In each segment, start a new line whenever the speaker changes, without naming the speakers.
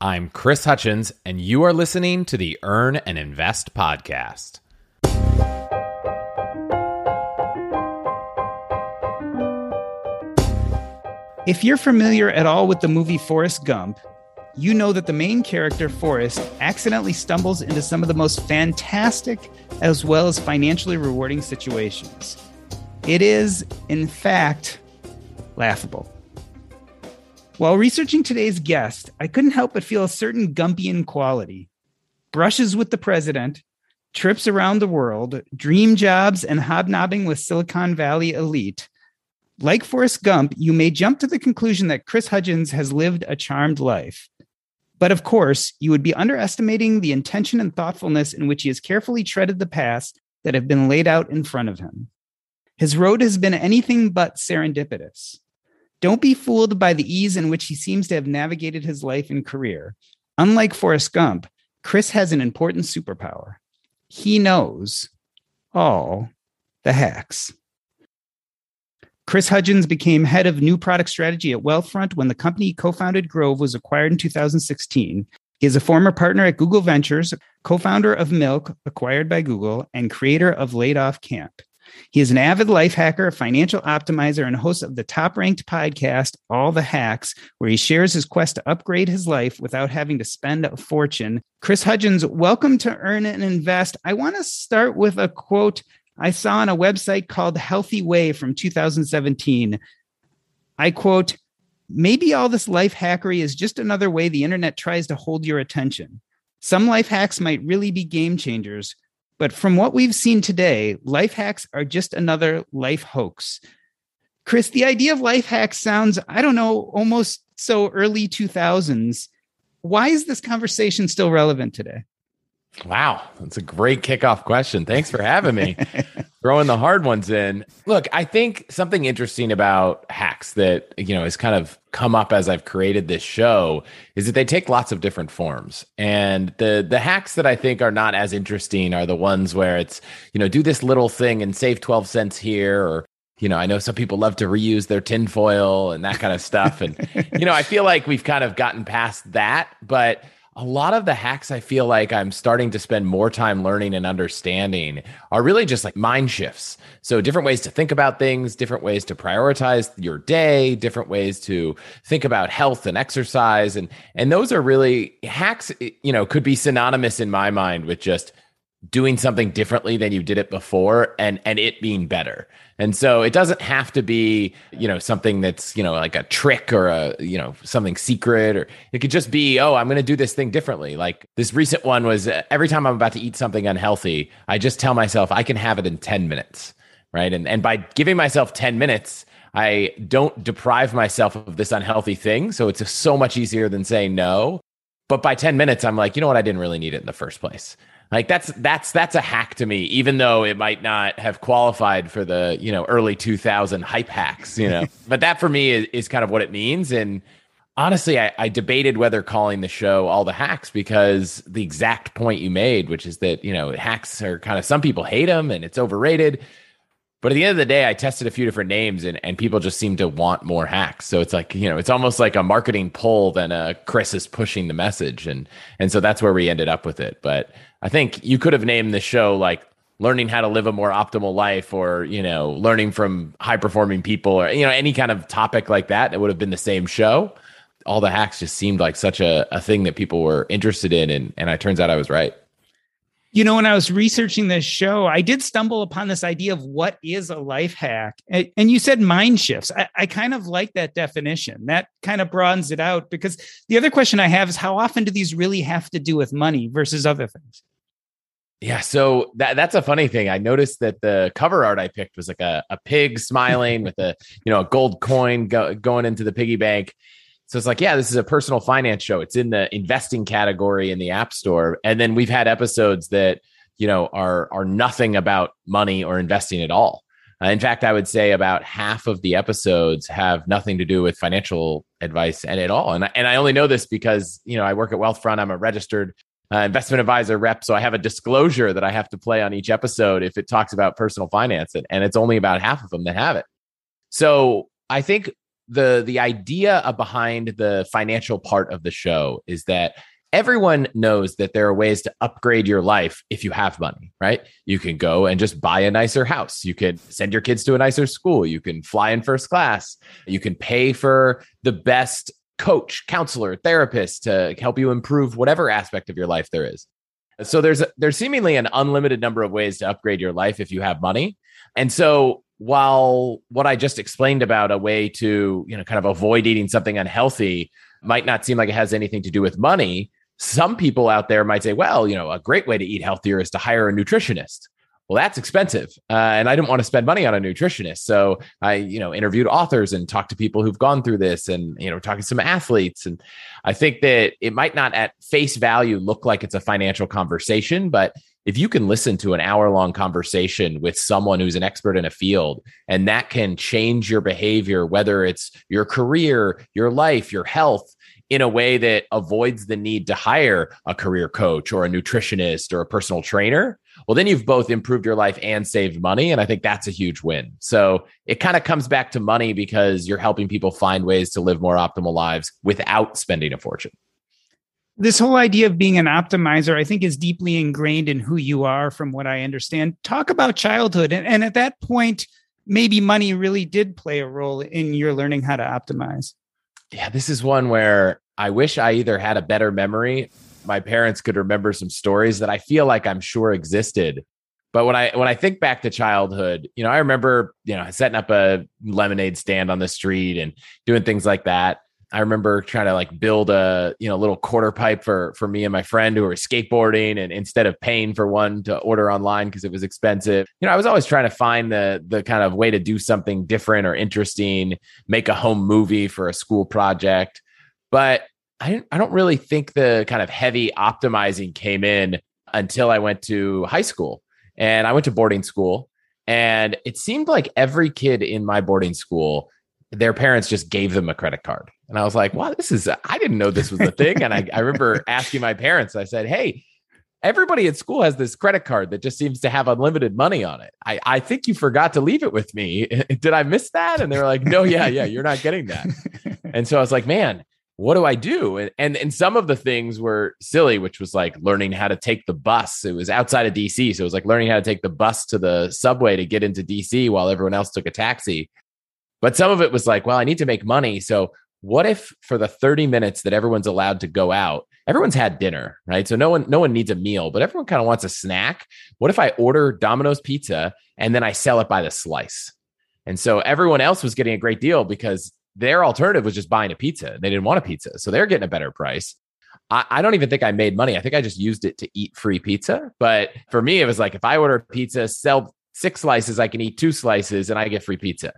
I'm Chris Hutchins, and you are listening to the Earn and Invest podcast.
If you're familiar at all with the movie Forrest Gump, you know that the main character, Forrest, accidentally stumbles into some of the most fantastic as well as financially rewarding situations. It is, in fact, laughable. While researching today's guest, I couldn't help but feel a certain Gumpian quality. Brushes with the president, trips around the world, dream jobs, and hobnobbing with Silicon Valley elite. Like Forrest Gump, you may jump to the conclusion that Chris Hutchins has lived a charmed life. But of course, you would be underestimating the intention and thoughtfulness in which he has carefully treaded the paths that have been laid out in front of him. His road has been anything but serendipitous. Don't be fooled by the ease in which he seems to have navigated his life and career. Unlike Forrest Gump, Chris has an important superpower. He knows all the hacks. Chris Hutchins became head of new product strategy at Wealthfront when the company he co founded Grove was acquired in 2016. He is a former partner at Google Ventures, co founder of Milk, acquired by Google, and creator of Laid Off Camp. He is an avid life hacker, financial optimizer, and host of the top ranked podcast, All the Hacks, where he shares his quest to upgrade his life without having to spend a fortune. Chris Hutchins, welcome to Earn and Invest. I want to start with a quote I saw on a website called Healthy Way from 2017. I quote, Maybe all this life hackery is just another way the internet tries to hold your attention. Some life hacks might really be game changers, but from what we've seen today, life hacks are just another life hoax. Chris, the idea of life hacks sounds, I don't know, almost so early 2000s. Why is this conversation still relevant today?
Wow, that's a great kickoff question. Thanks for having me. Throwing the hard ones in. Look, I think something interesting about hacks that, you know, has kind of come up as I've created this show is that they take lots of different forms. And the the hacks that I think are not as interesting are the ones where it's, you know, do this little thing and save 12 cents here or you know, I know some people love to reuse their tinfoil and that kind of stuff. And, you know, I feel like we've kind of gotten past that. But a lot of the hacks I feel like I'm starting to spend more time learning and understanding are really just like mind shifts. So, different ways to think about things, different ways to prioritize your day, different ways to think about health and exercise. And, and those are really hacks, you know, could be synonymous in my mind with just doing something differently than you did it before and and it being better. And so it doesn't have to be, you know, something that's, you know, like a trick or a, you know, something secret or it could just be, oh, I'm going to do this thing differently. Like this recent one was uh, every time I'm about to eat something unhealthy, I just tell myself I can have it in 10 minutes, right? And and by giving myself 10 minutes, I don't deprive myself of this unhealthy thing, so it's so much easier than saying no. But by 10 minutes I'm like, you know what, I didn't really need it in the first place. Like that's that's that's a hack to me, even though it might not have qualified for the you know early 2000 hype hacks, you know. but that for me is, is kind of what it means. And honestly, I, I debated whether calling the show all the hacks because the exact point you made, which is that you know hacks are kind of some people hate them and it's overrated. But at the end of the day, I tested a few different names and, and people just seem to want more hacks. So it's like, you know, it's almost like a marketing pull than a Chris is pushing the message. And and so that's where we ended up with it. But I think you could have named the show like learning how to live a more optimal life or, you know, learning from high performing people or, you know, any kind of topic like that, it would have been the same show. All the hacks just seemed like such a, a thing that people were interested in. And, and it turns out I was right.
You know, when I was researching this show, I did stumble upon this idea of what is a life hack. And you said mind shifts. I, kind of like that definition. That kind of broadens it out because the other question I have is how often do these really have to do with money versus other things?
Yeah, so that that's a funny thing. I noticed that the cover art I picked was like a, a pig smiling with a you know a gold coin go, going into the piggy bank. So it's like, yeah, this is a personal finance show. It's in the investing category in the App Store, and then we've had episodes that you know are are nothing about money or investing at all. Uh, in fact, I would say about half of the episodes have nothing to do with financial advice and at all. And I, and I only know this because you know I work at Wealthfront. I'm a registered uh, investment advisor rep. So I have a disclosure that I have to play on each episode if it talks about personal finance, and, and it's only about half of them that have it. So I think the the idea behind the financial part of the show is that everyone knows that there are ways to upgrade your life if you have money, right? You can go and just buy a nicer house. You can send your kids to a nicer school. You can fly in first class. You can pay for the best coach, counselor, therapist to help you improve whatever aspect of your life there is. So there's there's seemingly an unlimited number of ways to upgrade your life if you have money. And so while what I just explained about a way to, you know, kind of avoid eating something unhealthy might not seem like it has anything to do with money, some people out there might say, well, you know, a great way to eat healthier is to hire a nutritionist. Well that's expensive uh, and i didn't want to spend money on a nutritionist so i you know interviewed authors and talked to people who've gone through this and you know talking to some athletes and i think that it might not at face value look like it's a financial conversation but if you can listen to an hour long conversation with someone who's an expert in a field and that can change your behavior whether it's your career your life your health in a way that avoids the need to hire a career coach or a nutritionist or a personal trainer, well, then you've both improved your life and saved money. And I think that's a huge win. So it kind of comes back to money because you're helping people find ways to live more optimal lives without spending a fortune.
This whole idea of being an optimizer, I think, is deeply ingrained in who you are, from what I understand. Talk about childhood. And, and at that point, maybe money really did play a role in your learning how to optimize
yeah, this is one where I wish I either had a better memory. My parents could remember some stories that I feel like I'm sure existed. But when I when I think back to childhood, you know, I remember, you know, setting up a lemonade stand on the street and doing things like that. I remember trying to like build a you know little quarter pipe for for me and my friend who were skateboarding, and instead of paying for one to order online because it was expensive, you know, I was always trying to find the the kind of way to do something different or interesting, make a home movie for a school project. But I I don't really think the kind of heavy optimizing came in until I went to high school, and I went to boarding school, and it seemed like every kid in my boarding school their parents just gave them a credit card. And I was like, wow, this is, I didn't know this was a thing. And I, I remember asking my parents, I said, hey, everybody at school has this credit card that just seems to have unlimited money on it. I, I think you forgot to leave it with me. Did I miss that? And they were like, no, yeah, yeah, you're not getting that. and so I was like, man, what do I do? And, and and some of the things were silly, which was like learning how to take the bus. It was outside of DC, so it was like learning how to take the bus to the subway to get into DC while everyone else took a taxi. But some of it was like, well, I need to make money. So what if for the 30 minutes that everyone's allowed to go out, everyone's had dinner, right? So no one no one needs a meal, but everyone kind of wants a snack. What if I order Domino's pizza and then I sell it by the slice? And so everyone else was getting a great deal because their alternative was just buying a pizza. And they didn't want a pizza. So they're getting a better price. I, I don't even think I made money. I think I just used it to eat free pizza. But for me, it was like if I order pizza, sell six slices, I can eat two slices and I get free pizza.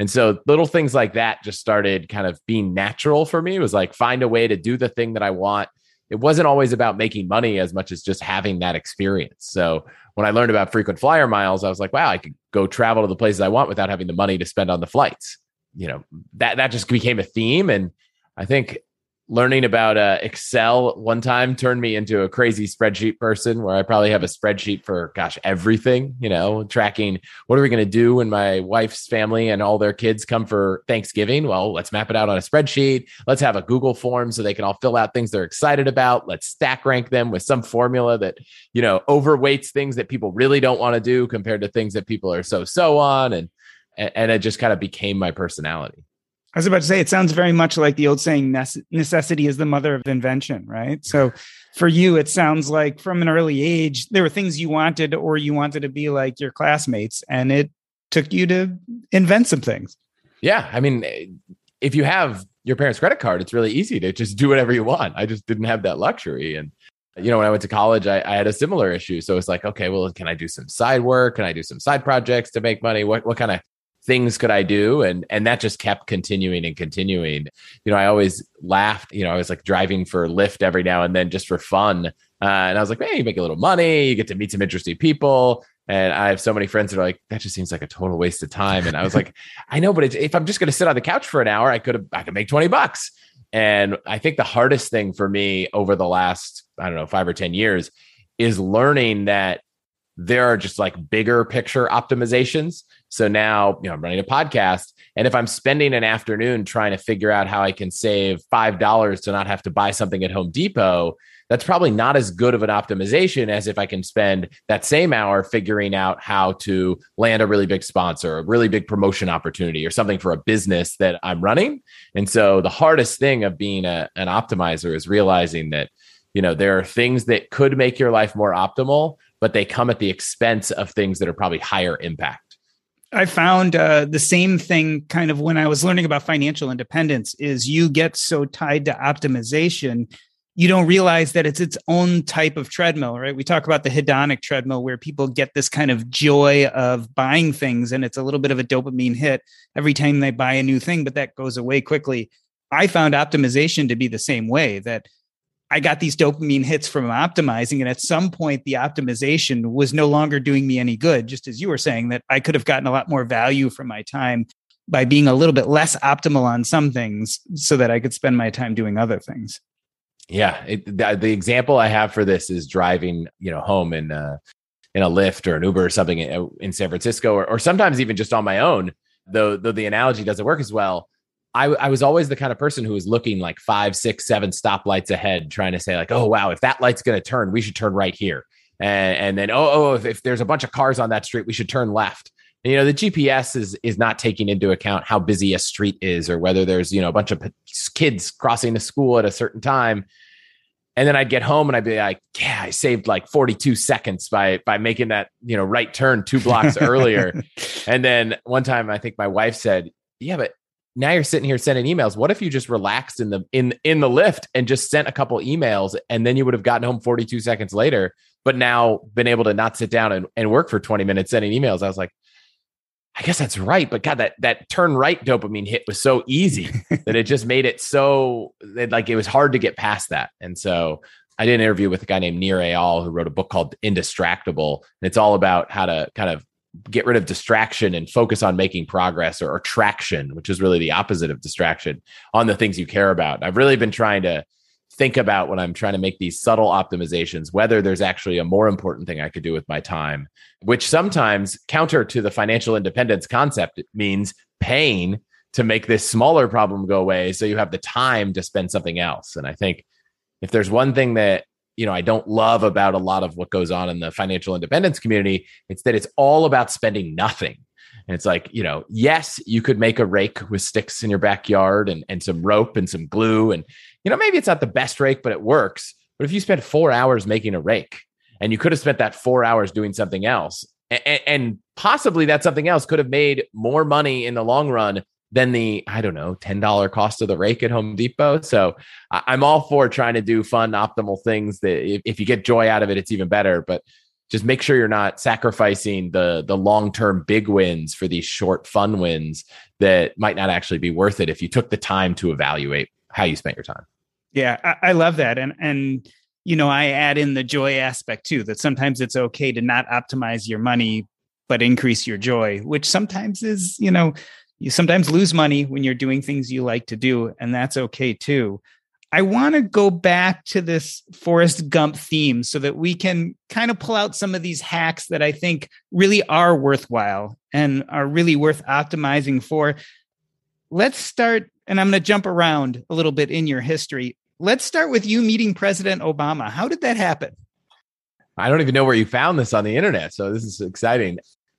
And so little things like that just started kind of being natural for me. It was like find a way to do the thing that I want. It wasn't always about making money as much as just having that experience. So when I learned about frequent flyer miles, I was like, wow, I could go travel to the places I want without having the money to spend on the flights. You know, that that just became a theme. And I think learning about uh, Excel one time turned me into a crazy spreadsheet person where I probably have a spreadsheet for, gosh, everything, you know, tracking what are we going to do when my wife's family and all their kids come for Thanksgiving? Well, let's map it out on a spreadsheet. Let's have a Google form so they can all fill out things they're excited about. Let's stack rank them with some formula that, you know, overweights things that people really don't want to do compared to things that people are so, so on. And, and it just kind of became my personality.
I was about to say, it sounds very much like the old saying, necessity is the mother of invention, right? So for you, it sounds like from an early age, there were things you wanted or you wanted to be like your classmates, and it took you to invent some things.
Yeah. I mean, eh, if you have your parents' credit card, it's really easy to just do whatever you want. I just didn't have that luxury. And, you know, when I went to college, I, I had a similar issue. So it's like, okay, well, can I do some side work? Can I do some side projects to make money? What, what kind of things could I do? And and that just kept continuing and continuing. You know, I always laughed. You know, I was like driving for Lyft every now and then just for fun. Uh, and I was like, man, you make a little money, you get to meet some interesting people. And I have so many friends that are like, that just seems like a total waste of time. And I was like, I know, but if I'm just going to sit on the couch for an hour, I could have, I could make 20 bucks. And I think the hardest thing for me over the last, I don't know, five or 10 years is learning that there are just like bigger picture optimizations. So now, you know, I'm running a podcast. And if I'm spending an afternoon trying to figure out how I can save $5 to not have to buy something at Home Depot, that's probably not as good of an optimization as if I can spend that same hour figuring out how to land a really big sponsor, a really big promotion opportunity, or something for a business that I'm running. And so the hardest thing of being a, an optimizer is realizing that, you know, there are things that could make your life more optimal, but they come at the expense of things that are probably higher impact.
I found uh, the same thing kind of when I was learning about financial independence is you get so tied to optimization you don't realize that it's its own type of treadmill, right? We talk about the hedonic treadmill where people get this kind of joy of buying things and it's a little bit of a dopamine hit every time they buy a new thing, but that goes away quickly. I found optimization to be the same way that I got these dopamine hits from optimizing. And at some point, the optimization was no longer doing me any good. Just as you were saying, that I could have gotten a lot more value from my time by being a little bit less optimal on some things so that I could spend my time doing other things.
Yeah. It, the, the, example I have for this is driving, you know, home in, uh, in a Lyft or an Uber or something in, in San Francisco, or, or sometimes even just on my own, though, though the analogy doesn't work as well I, I was always the kind of person who was looking like five, six, seven stoplights ahead, trying to say like, oh wow, if that light's going to turn, we should turn right here. And, and then oh oh, if, if there's a bunch of cars on that street, we should turn left. And, you know, the GPS is is not taking into account how busy a street is or whether there's you know a bunch of kids crossing the school at a certain time. And then I'd get home and I'd be like, yeah, I saved like 42 seconds by by making that, you know, right turn two blocks earlier. and then one time I think my wife said, Yeah, but now you're sitting here sending emails. What if you just relaxed in the in in the Lyft and just sent a couple emails and then you would have gotten home 42 seconds later, but now been able to not sit down and, and work for 20 minutes sending emails. I was like, I guess that's right. But God, that that turn right dopamine hit was so easy that it just made it so that, like it was hard to get past that. And so I did an interview with a guy named Nir Eyal who wrote a book called Indistractable. And it's all about how to kind of get rid of distraction and focus on making progress or, or, traction, which is really the opposite of distraction on the things you care about. I've really been trying to think about when I'm trying to make these subtle optimizations, whether there's actually a more important thing I could do with my time, which sometimes counter to the financial independence concept means pain to make this smaller problem go away. So you have the time to spend something else. And I think if there's one thing that you know I don't love about a lot of what goes on in the financial independence community. It's that it's all about spending nothing. And it's like, you know, yes, you could make a rake with sticks in your backyard and, and some rope and some glue. And, you know, maybe it's not the best rake, but it works. But if you spend four hours making a rake and you could have spent that four hours doing something else, and, and possibly that something else could have made more money in the long run than the I don't know ten dollar cost of the rake at Home Depot. So I'm all for trying to do fun, optimal things that if, if you get joy out of it, it's even better. But just make sure you're not sacrificing the the long term big wins for these short fun wins that might not actually be worth it if you took the time to evaluate how you spent your time.
Yeah, I, I love that, and and you know I add in the joy aspect too. That sometimes it's okay to not optimize your money but increase your joy, which sometimes is you know you sometimes lose money when you're doing things you like to do, and that's okay too. I want to go back to this Forrest Gump theme so that we can kind of pull out some of these hacks that I think really are worthwhile and are really worth optimizing for. Let's start, and I'm going to jump around a little bit in your history. Let's start with you meeting President Obama. How did that happen?
I don't even know where you found this on the internet. So this is exciting.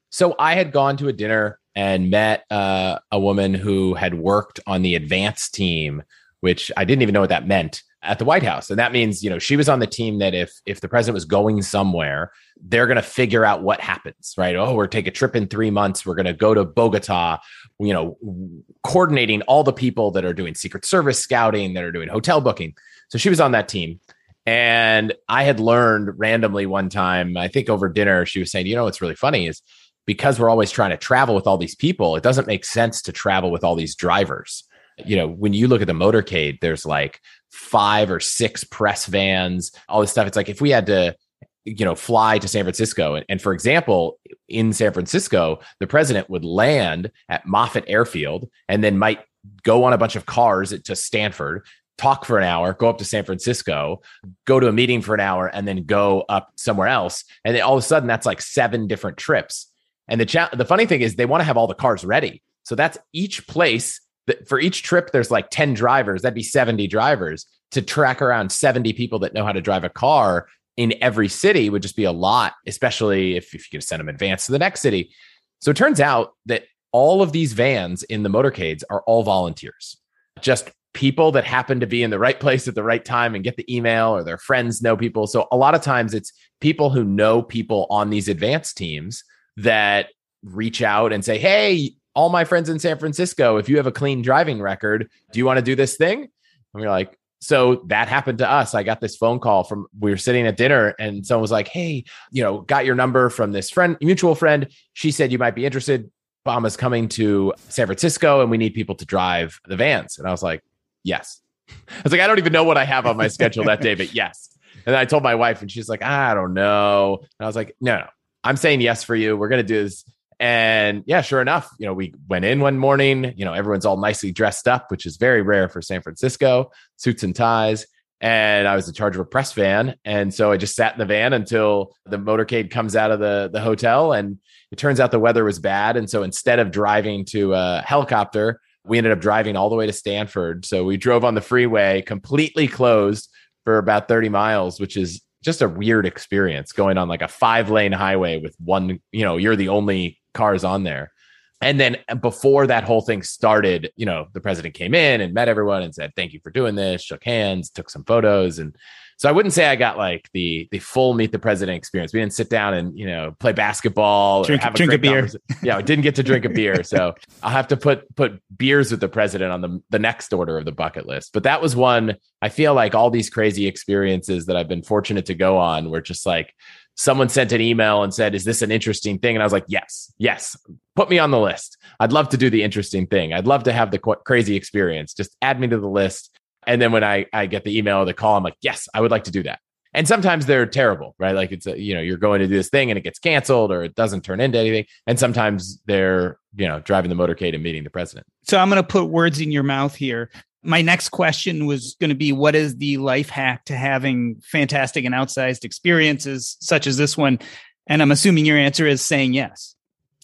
So I had gone to a dinner and met uh, a woman who had worked on the advance team which I didn't even know what that meant at the White House. And that means, you know, she was on the team that if if the president was going somewhere, they're going to figure out what happens, right? Oh, we're take a trip in 3 months, we're going to go to Bogota, you know, coordinating all the people that are doing secret service scouting, that are doing hotel booking. So she was on that team. And I had learned randomly one time, I think over dinner, she was saying, you know, what's really funny is because we're always trying to travel with all these people, it doesn't make sense to travel with all these drivers you know, when you look at the motorcade, there's like five or six press vans, all this stuff. It's like if we had to, you know, fly to San Francisco, and, and for example, in San Francisco, the president would land at Moffett Airfield and then might go on a bunch of cars to Stanford, talk for an hour, go up to San Francisco, go to a meeting for an hour, and then go up somewhere else. And then all of a sudden, that's like seven different trips. And the cha- the funny thing is, they want to have all the cars ready. So that's each place for each trip, there's like 10 drivers. That'd be 70 drivers to track around 70 people that know how to drive a car in every city would just be a lot, especially if, if you could send them advance to the next city. So it turns out that all of these vans in the motorcades are all volunteers, just people that happen to be in the right place at the right time and get the email or their friends know people. So a lot of times it's people who know people on these advanced teams that reach out and say, Hey, all my friends in San Francisco, if you have a clean driving record, do you want to do this thing? And we are like, so that happened to us. I got this phone call from we were sitting at dinner and someone was like, Hey, you know, got your number from this friend, mutual friend. She said you might be interested. Obama's coming to San Francisco and we need people to drive the vans. And I was like, Yes. I was like, I don't even know what I have on my schedule that day, but yes. And I told my wife, and she's like, I don't know. And I was like, no, no, I'm saying yes for you. We're going to do this. And yeah, sure enough, you know, we went in one morning, you know, everyone's all nicely dressed up, which is very rare for San Francisco, suits and ties. And I was in charge of a press van. And so I just sat in the van until the motorcade comes out of the, the hotel. And it turns out the weather was bad. And so instead of driving to a helicopter, we ended up driving all the way to Stanford. So we drove on the freeway, completely closed for about 30 miles, which is just a weird experience going on like a five lane highway with one, you know, you're the only cars on there. And then uh, before that whole thing started, you know, the president came in and met everyone and said, "Thank you for doing this." Shook hands, took some photos, and so I wouldn't say I got like the the full meet the president experience. We didn't sit down and you know play basketball,
drink, a, drink a beer.
Yeah, I didn't get to drink a beer, so I'll have to put put beers with the president on the the next order of the bucket list. But that was one. I feel like all these crazy experiences that I've been fortunate to go on were just like someone sent an email and said, Is this an interesting thing? And I was like, Yes, yes, put me on the list. I'd love to do the interesting thing. I'd love to have the qu- crazy experience. Just add me to the list. And then when I, I get the email or the call, I'm like, Yes, I would like to do that. And sometimes they're terrible, right? Like it's a, you know, you're going to do this thing and it gets canceled or it doesn't turn into anything. And sometimes they're, you know, driving the motorcade and meeting the president.
So I'm going to put words in your mouth here my next question was going to be what is the life hack to having fantastic and outsized experiences such as this one and i'm assuming your answer is saying yes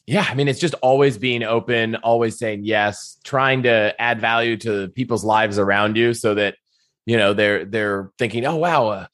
yeah i mean it's just always being open always saying yes trying to add value to people's lives around you so that you know they're they're thinking oh wow uh,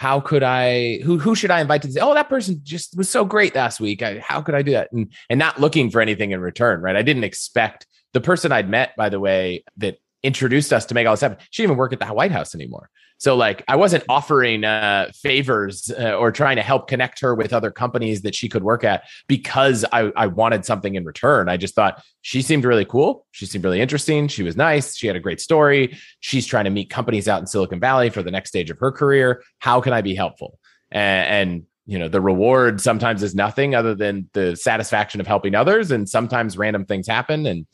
how could I who who should I invite to say, oh that person just was so great last week. I, how could I do that? And and not looking for anything in return, right? I didn't expect the person I'd met, by the way, that introduced us to make all this happen. She didn't even work at the White House anymore. So like I wasn't offering uh, favors uh, or trying to help connect her with other companies that she could work at because I, I wanted something in return. I just thought she seemed really cool. She seemed really interesting. She was nice. She had a great story. She's trying to meet companies out in Silicon Valley for the next stage of her career. How can I be helpful? and, and you know the reward sometimes is nothing other than the satisfaction of helping others and sometimes random things happen and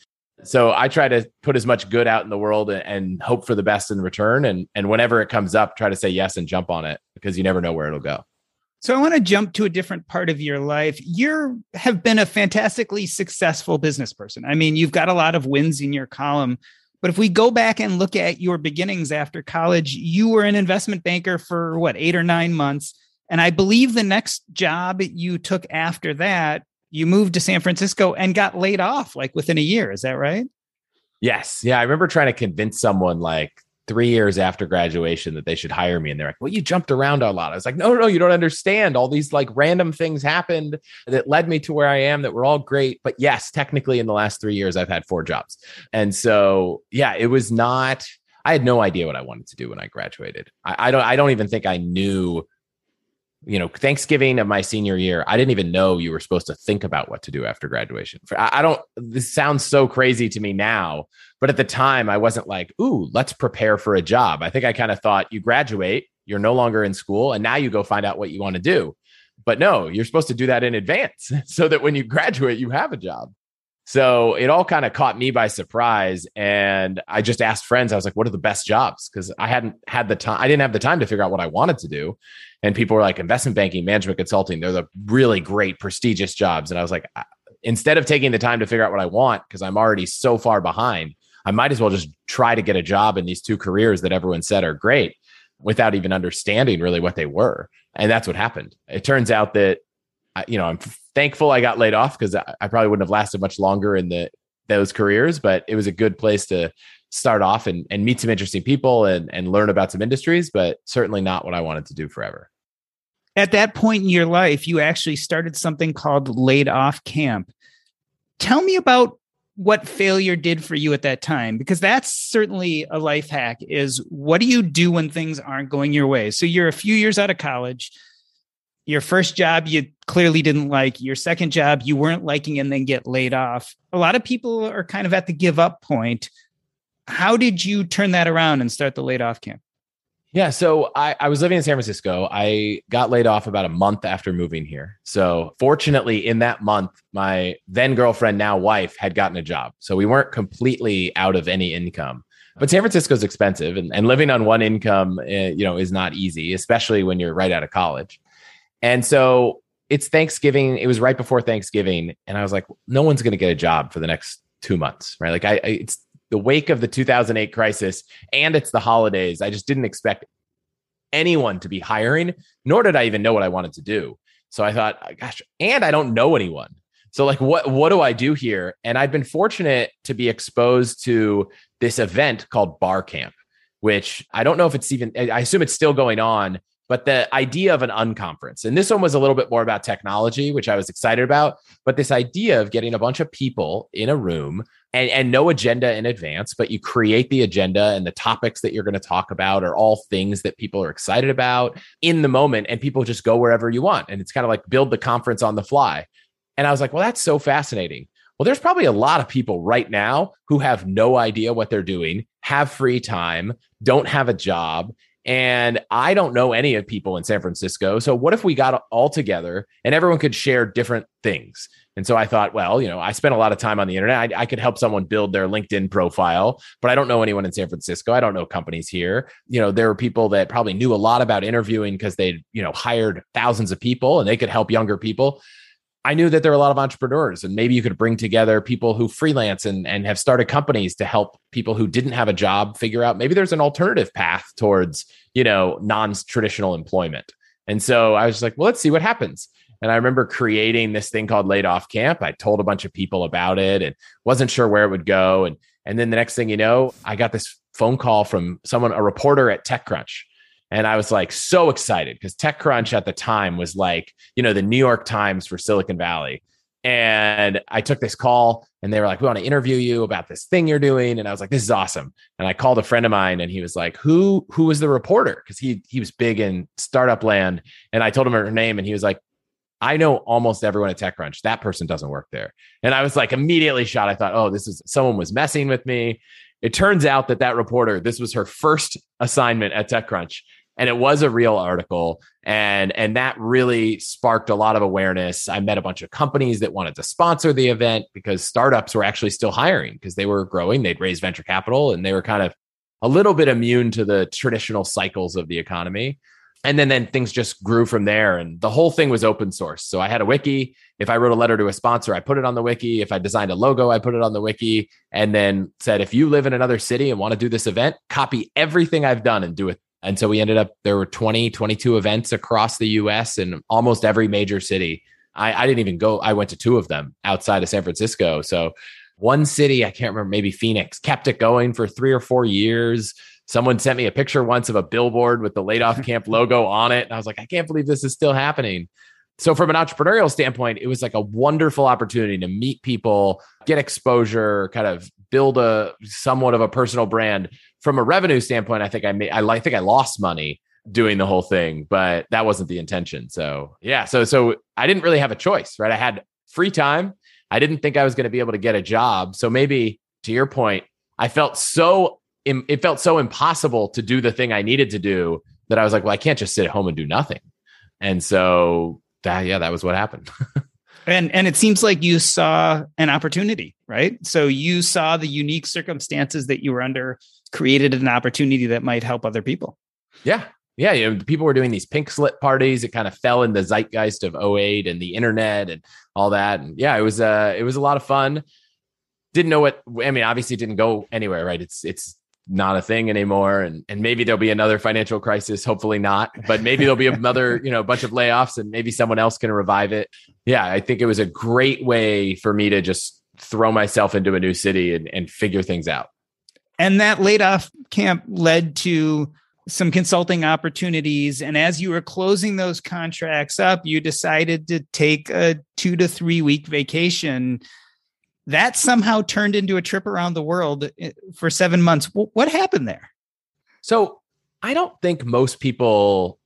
so I try to put as much good out in the world and, and, hope for the best in return. And and whenever it comes up, try to say yes and jump on it because you never know where it'll go.
So I want to jump to a different part of your life. You have been a fantastically successful business person. I mean, you've got a lot of wins in your column. But if we go back and look at your beginnings after college, you were an investment banker for what, eight or nine months. And I believe the next job you took after that, you moved to San Francisco and got laid off like within a year. Is that right?
Yes. Yeah. I remember trying to convince someone like three years after graduation that they should hire me. And they're like, well, you jumped around a lot. I was like, no, no, you don't understand. All these like random things happened that led me to where I am that were all great. But yes, technically in the last three years, I've had four jobs. And so, yeah, it was not, I had no idea what I wanted to do when I graduated. I, I don't, I don't even think I knew you know, Thanksgiving of my senior year, I didn't even know you were supposed to think about what to do after graduation. I don't, this sounds so crazy to me now, but at the time I wasn't like, ooh, let's prepare for a job. I think I kind of thought you graduate, you're no longer in school, and now you go find out what you want to do. But no, you're supposed to do that in advance so that when you graduate, you have a job. So it all kind of caught me by surprise. And I just asked friends, I was like, what are the best jobs? Because I hadn't had the time, I didn't have the time to figure out what I wanted to do. And people were like, investment banking, management consulting, they're the really great, prestigious jobs. And I was like, instead of taking the time to figure out what I want, because I'm already so far behind, I might as well just try to get a job in these two careers that everyone said are great without even understanding really what they were. And that's what happened. It turns out that, you know, I'm thankful I got laid off because I probably wouldn't have lasted much longer in the those careers, but it was a good place to start off and, and meet some interesting people and, and learn about some industries, but certainly not what I wanted to do forever.
At that point in your life, you actually started something called Laid Off Camp. Tell me about what failure did for you at that time because that's certainly a life hack is what do you do when things aren't going your way? So you're a few years out of college. Your first job you clearly didn't like. Your second job you weren't liking and then get laid off. A lot of people are kind of at the give up point. How did you turn that around and start the laid off camp
yeah so I, I was living in san francisco i got laid off about a month after moving here so fortunately in that month my then girlfriend now wife had gotten a job so we weren't completely out of any income but San Francisco is expensive and, and living on one income, uh, you know, is not easy, especially when you're right out of college. And so it's Thanksgiving. It was right before Thanksgiving. And I was like, no one's going to get a job for the next two months, right? Like, I, I, it's the wake of the 2008 crisis and it's the holidays. I just didn't expect anyone to be hiring, nor did I even know what I wanted to do. So I thought, oh, gosh, and I don't know anyone. So like what what do I do here? And I've been fortunate to be exposed to this event called Bar Camp, which I don't know if it's even I assume it's still going on, but the idea of an unconference and this one was a little bit more about technology which i was excited about but this idea of getting a bunch of people in a room and, and no agenda in advance but you create the agenda and the topics that you're going to talk about are all things that people are excited about in the moment and people just go wherever you want and it's kind of like build the conference on the fly. And i was like well that's so fascinating. Well, there's probably a lot of people right now who have no idea what they're doing, have free time, don't have a job, and I don't know any of people in San Francisco. So what if we got all together and everyone could share different things? And so I thought, well, you know, I spent a lot of time on the internet. I, I, could help someone build their LinkedIn profile, but I don't know anyone in San Francisco. I don't know companies here. You know, there were people that probably knew a lot about interviewing because they, you know, hired thousands of people and they could help younger people. I knew that there are a lot of entrepreneurs, and maybe you could bring together people who freelance and, and have started companies to help people who didn't have a job figure out maybe there's an alternative path towards, you know, non-traditional employment. And so I was like, well, let's see what happens. And I remember creating this thing called Laid Off Camp. I told a bunch of people about it and wasn't sure where it would go. And and then the next thing you know, I got this phone call from someone, a reporter at TechCrunch and I was like so excited because TechCrunch at the time was like, you know, the New York Times for Silicon Valley. And I took this call and they were like, we want to interview you about this thing you're doing. And I was like, this is awesome. And I called a friend of mine and he was like, who, who was the reporter? Cause he, he was big in startup land. And I told him her name and he was like, I know almost everyone at TechCrunch. That person doesn't work there. And I was like immediately shot. I thought, oh, this is someone was messing with me. It turns out that that reporter, this was her first assignment at TechCrunch and it was a real article and and that really sparked a lot of awareness. I met a bunch of companies that wanted to sponsor the event because startups were actually still hiring because they were growing they'd raised venture capital and they were kind of a little bit immune to the traditional cycles of the economy. And then then things just grew from there and the whole thing was open source. So i had a wiki. If i wrote a letter to a sponsor i put it on the wiki. If i designed a logo i put it on the wiki and then said if you live in another city and want to do this event copy everything i've done and do it and so we ended up there were 20 22 events across the us in almost every major city I, I didn't even go i went to two of them outside of san francisco so one city i can't remember maybe phoenix kept it going for three or four years Someone sent me a picture once of a billboard with the laid off camp logo on it. And I was like, I can't believe this is still happening. So, from an entrepreneurial standpoint, it was like a wonderful opportunity to meet people, get exposure, kind of build a somewhat of a personal brand. From a revenue standpoint, I think I made, I, I think I lost money doing the whole thing, but that wasn't the intention. So, yeah, so so I didn't really have a choice, right? I had free time. I didn't think I was going to be able to get a job. So maybe to your point, I felt so it felt so impossible to do the thing I needed to do that I was like, well, I can't just sit at home and do nothing. And so that, yeah, that was what happened.
and and it seems like you saw an opportunity, right? So you saw the unique circumstances that you were under, created an opportunity that might help other people.
Yeah. Yeah, you know, people were doing these pink slip parties. It kind of fell in the zeitgeist of 08 and the internet and all that. And yeah, it was uh it was a lot of fun. Didn't know what I mean, obviously didn't go anywhere, right? It's it's not a thing anymore. And and maybe there'll be another financial crisis. Hopefully not but maybe there'll be another you know bunch of layoffs and maybe someone else can revive it. Yeah i think it was a great way for me to just throw myself into a new city and, and figure things out.
And that laid off camp led to some consulting opportunities. And as you were closing those contracts up you decided to take a two to three week vacation that somehow turned into a trip around the world eh, for seven months. What happened there?
So I don't think most people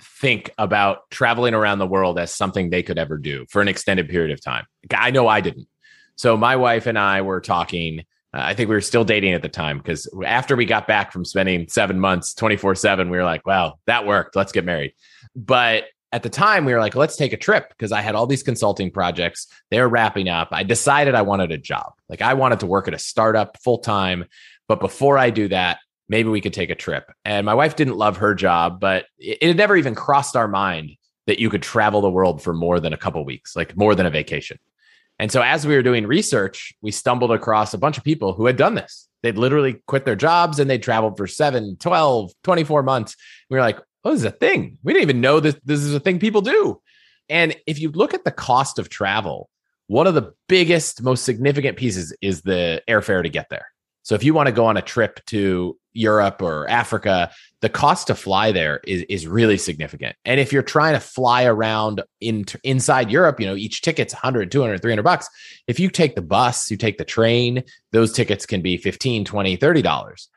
think about traveling around the world as something they could ever do for an extended period of time. I know I didn't. So my wife and I were talking. Uh, I think we were still dating at the time because after we got back from spending seven months, 24 7, we were like, well, that worked. Let's get married. But at the time we were like let's take a trip because i had all these consulting projects. They were wrapping up. I decided i wanted a job. Like i wanted to work at a startup full time but before i do that maybe we could take a trip. And my wife didn't love her job but it, it had never even crossed our mind that you could travel the world for more than a couple weeks like more than a vacation. And so as we were doing research we stumbled across a bunch of people who had done this. They'd literally quit their jobs and they traveled for 7 12 24 months. We were like oh, this is a thing. We didn't even know this. This is a thing people do. And if you look at the cost of travel, one of the biggest, most significant pieces is the airfare to get there. So if you want to go on a trip to Europe or Africa, the cost to fly there is, is really significant. And if you're trying to fly around in, inside Europe, you know, each ticket's 100, 200, 300 bucks. If you take the bus, you take the train, those tickets can be 15, 20, 30 dollars.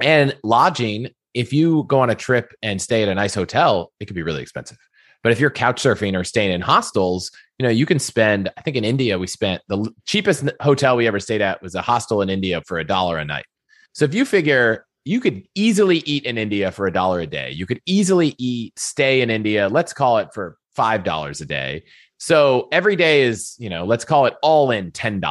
And lodging if you go on a trip and stay at a nice hotel, it could be really expensive. But if you're couch surfing or staying in hostels, you know, you can spend, I think in India, we spent the cheapest hotel we ever stayed at was a hostel in India for a dollar a night. So if you figure you could easily eat in India for a dollar a day, you could easily eat, stay in India, let's call it for $5 a day. So every day is, you know, let's call it all in $10.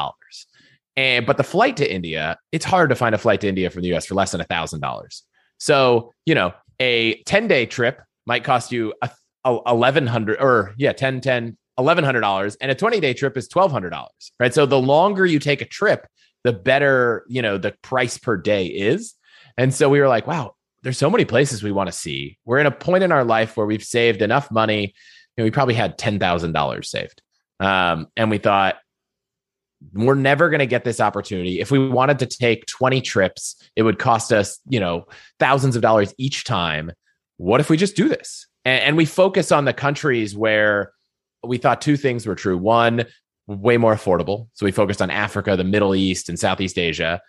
And but the flight to India, it's hard to find a flight to India from the US for less than a thousand dollars. So, you know, a 10 day trip might cost you a, a 1100 or yeah, 10, 10, $1,100 and a 20 day trip is $1,200, right? So the longer you take a trip, the better, you know, the price per day is. And so we were like, wow, there's so many places we want to see. We're in a point in our life where we've saved enough money. You know, we probably had $10,000 saved. Um, and we thought, we're never going to get this opportunity. If we wanted to take 20 trips, it would cost us, you know, thousands of dollars each time. What if we just do this? And, and we focus on the countries where we thought two things were true. One, way more affordable. So we focused on Africa, the Middle East, and Southeast Asia.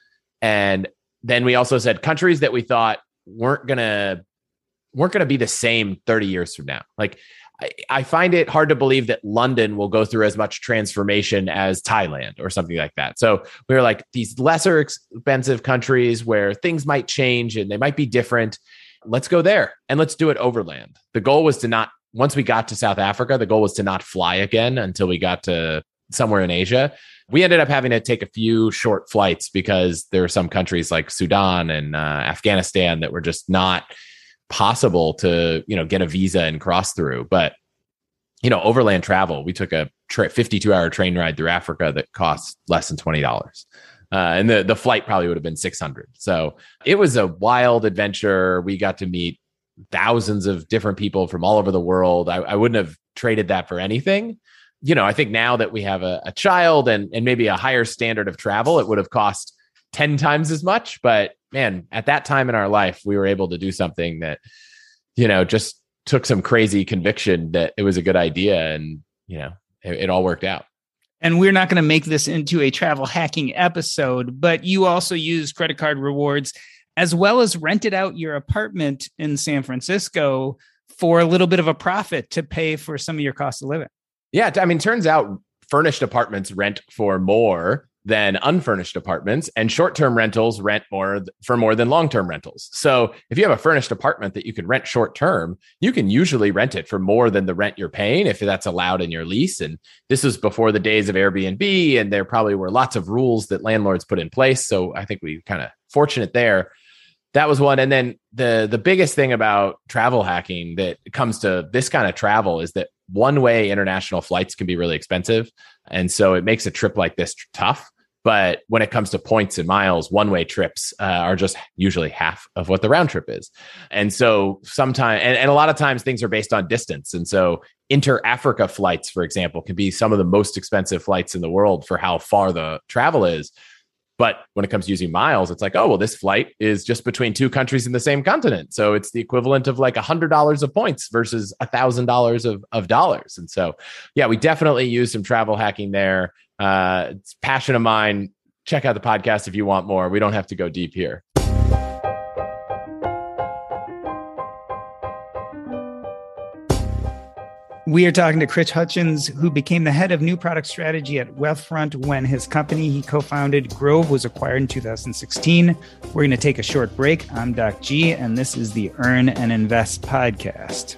And then we also said countries that we thought weren't going to weren't going to be the same 30 years from now. Like I, find it hard to believe that London will go through as much transformation as Thailand or something like that. So we were like these lesser expensive countries where things might change and they might be different. Let's go there and let's do it overland. The goal was to not, once we got to South Africa, the goal was to not fly again until we got to somewhere in Asia. We ended up having to take a few short flights because there are some countries like Sudan and uh, Afghanistan that were just not possible to, you know, get a visa and cross through. But, you know, overland travel, we took a tra- 52 hour train ride through Africa that costs less than $20. Uh, and the, the flight probably would have been 600. So it was a wild adventure. We got to meet thousands of different people from all over the world. I, I wouldn't have traded that for anything. You know, I think now that we have a, a child and, and maybe a higher standard of travel, it would have cost 10 times as much. But man, at that time in our life, we were able to do something that, you know, just took some crazy conviction that it was a good idea. And, you know, it, it all worked out.
And we're not going to make this into a travel hacking episode, but you also use credit card rewards as well as rented out your apartment in San Francisco for a little bit of a profit to pay for some of your cost of living.
Yeah. I mean, turns out furnished apartments rent for more than unfurnished apartments and short-term rentals rent more for more than long-term rentals. So if you have a furnished apartment that you can rent short-term, you can usually rent it for more than the rent you're paying if that's allowed in your lease and this was before the days of Airbnb and there probably were lots of rules that landlords put in place, so I think we kind of fortunate there. That was one and then the the biggest thing about travel hacking that comes to this kind of travel is that one way international flights can be really expensive. And so it makes a trip like this tough. But when it comes to points and miles, one way trips uh, are just usually half of what the round trip is. And so sometimes, and, and a lot of times things are based on distance. And so inter Africa flights, for example, can be some of the most expensive flights in the world for how far the travel is. But when it comes to using miles, it's like, oh, well, this flight is just between two countries in the same continent. So it's the equivalent of like a $100 of points versus a $1,000 of, of dollars. And so, yeah, we definitely use some travel hacking there. Uh, it's passion of mine. Check out the podcast if you want more. We don't have to go deep here.
We are talking to Chris Hutchins, who became the head of new product strategy at Wealthfront when his company he co founded, Grove, was acquired in 2016. We're going to take a short break. I'm Doc G, and this is the Earn and Invest podcast.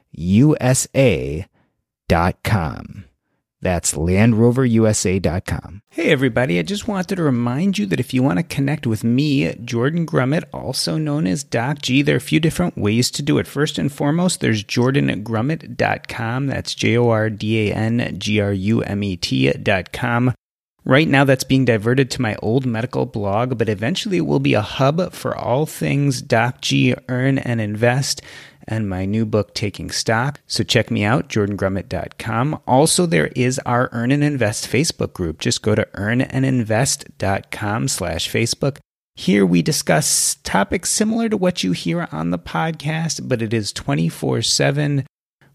U S A.com. That's LandRoverUSA.com. Hey, everybody. I just wanted to remind you that if you want to connect with me, Jordan Grumet, also known as Doc G, there are a few different ways to do it. First and foremost, there's JordanGrumet.com. That's J O R D A N G R U M E T.com. Right now, that's being diverted to my old medical blog, but eventually it will be a hub for all things Doc G, earn and invest and my new book, Taking Stock. So check me out, jordangrumet.com. Also, there is our Earn and Invest Facebook group. Just go to earnandinvest.com slash Facebook. Here we discuss topics similar to what you hear on the podcast, but it is 24 7.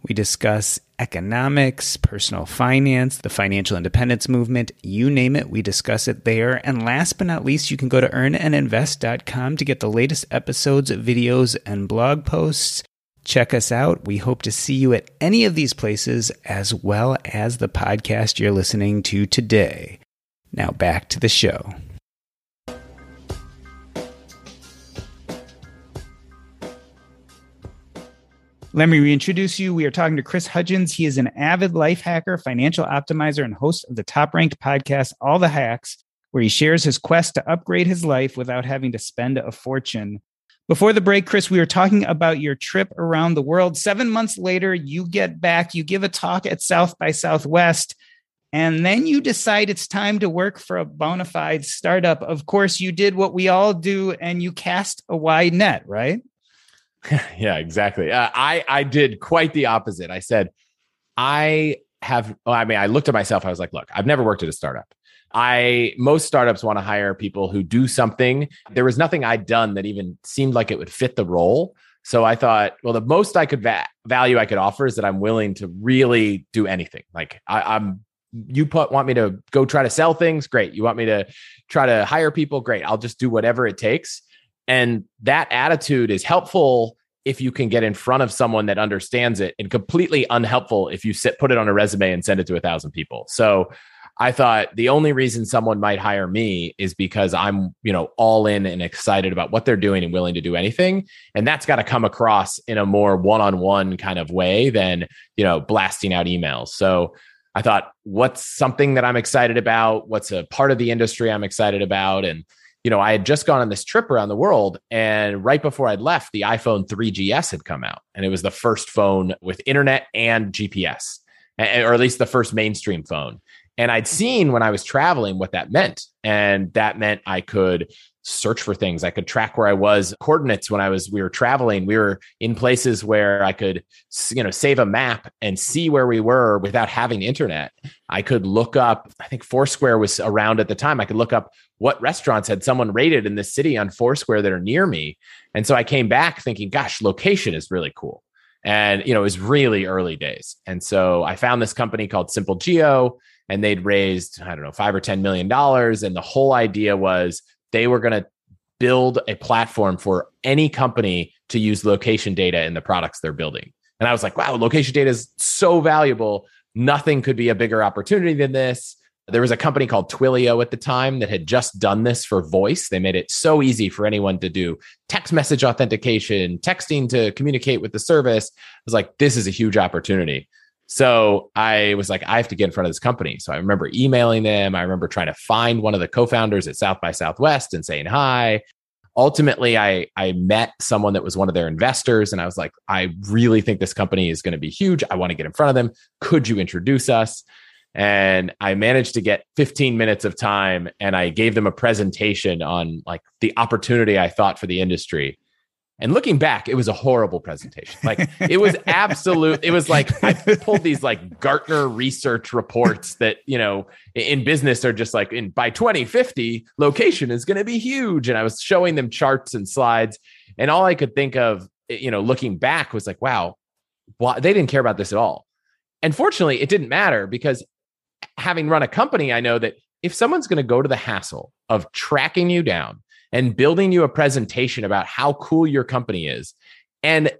We discuss economics, personal finance, the financial independence movement, you name it, we discuss it there. And last but not least, you can go to earnandinvest.com to get the latest episodes, videos, and blog posts. Check us out. We hope to see you at any of these places as well as the podcast you're listening to today. Now back to the show. Let me reintroduce you. We are talking to Chris Hutchins. He is an avid life hacker, financial optimizer, and host of the top ranked podcast, All the Hacks, where he shares his quest to upgrade his life without having to spend a fortune. Before the break, Chris, we were talking about your trip around the world. Seven months later, you get back, you give a talk at South by Southwest, And then you decide it's time to work for a bona fide startup. Of course, you did what we all do and you cast a wide net, right?
yeah, exactly. Uh, I I did quite the opposite. I said, I have. Well, I mean, I looked at myself. I was like, look, I've never worked at a startup. I most startups want to hire people who do something. There was nothing I'd done that even seemed like it would fit the role. So I thought, well, the most I could va- value I could offer is that I'm willing to really do anything. Like I, am you put want me to go try to sell things, great. You want me to try to hire people, great. I'll just do whatever it takes. And that attitude is helpful if you can get in front of someone that understands it, and completely unhelpful if you sit put it on a resume and send it to a thousand people. So I thought the only reason someone might hire me is because I'm, you know, all in and excited about what they're doing and willing to do anything. And that's got to come across in a more one-on-one kind of way than, you know, blasting out emails. So I thought, what's something that I'm excited about? What's a part of the industry I'm excited about? And, you know, I had just gone on this trip around the world. And right before I'd left, the iPhone 3GS had come out. And it was the first phone with internet and GPS, or at least the first mainstream phone. And I'd seen when I was traveling what that meant. And that meant I could search for things. I could track where I was, coordinates when I was we were traveling. We were in places where I could you know save a map and see where we were without having internet. I could look up, I think Foursquare was around at the time. I could look up what restaurants had someone rated in the city on Foursquare that are near me. And so I came back thinking, gosh, location is really cool. And you know, it was really early days. And so I found this company called Simple Geo and they'd raised, I don't know, five or $10 million. And the whole idea was they were going to build a platform for any company to use location data in the products they're building. And I was like, wow, location data is so valuable. Nothing could be a bigger opportunity than this. There was a company called Twilio at the time that had just done this for voice. They made it so easy for anyone to do text message authentication, texting to communicate with the service. I was like, this is a huge opportunity. So I was like, I have to get in front of this company. So I remember emailing them. I remember trying to find one of the co-founders at South by Southwest and saying hi. Ultimately, I I met someone that was one of their investors, and I was like, I really think this company is going to be huge. I want to get in front of them. Could you introduce us? And I managed to get 15 minutes of time, and I gave them a presentation on like the opportunity I thought for the industry. And looking back, it was a horrible presentation. Like it was absolute. It was like I pulled these like Gartner research reports that you know in business are just like in by 2050 location is going to be huge. And I was showing them charts and slides, and all I could think of, you know, looking back was like, wow, well, they didn't care about this at all. And fortunately, it didn't matter because having run a company, I know that if someone's going to go to the hassle of tracking you down and building you a presentation about how cool your company is. And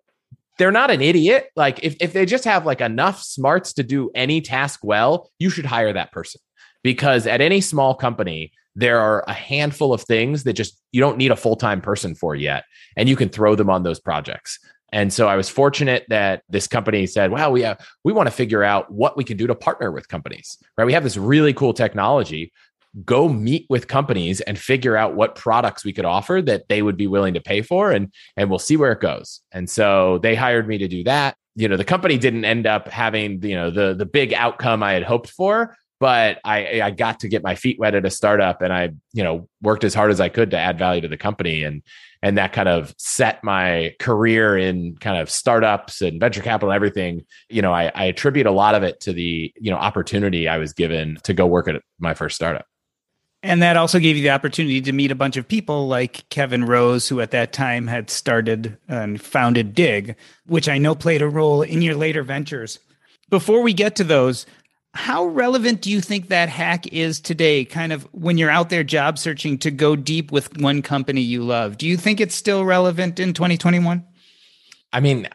they're not an idiot. Like if, if they just have like enough smarts to do any task well, you should hire that person because at any small company, there are a handful of things that just you don't need a full-time person for yet and you can throw them on those projects and so i was fortunate that this company said well we have, we want to figure out what we can do to partner with companies right we have this really cool technology go meet with companies and figure out what products we could offer that they would be willing to pay for and and we'll see where it goes. And so they hired me to do that. You know the company didn't end up having you know the the big outcome i had hoped for but i i got to get my feet wet at a startup and i you know worked as hard as i could to add value to the company and and that kind of set my career in kind of startups and venture capital and everything. You know I, I attribute a lot of it to the you know opportunity i was given to go work at my first startup
and that also gave you the opportunity to meet a bunch of people like Kevin Rose, who at that time had started and founded Digg, which I know played a role in your later ventures. Before we get to those, how relevant do you think that hack is today, kind of when you're out there job searching to go deep with one company you love? Do you think it's still relevant in 2021?
I mean,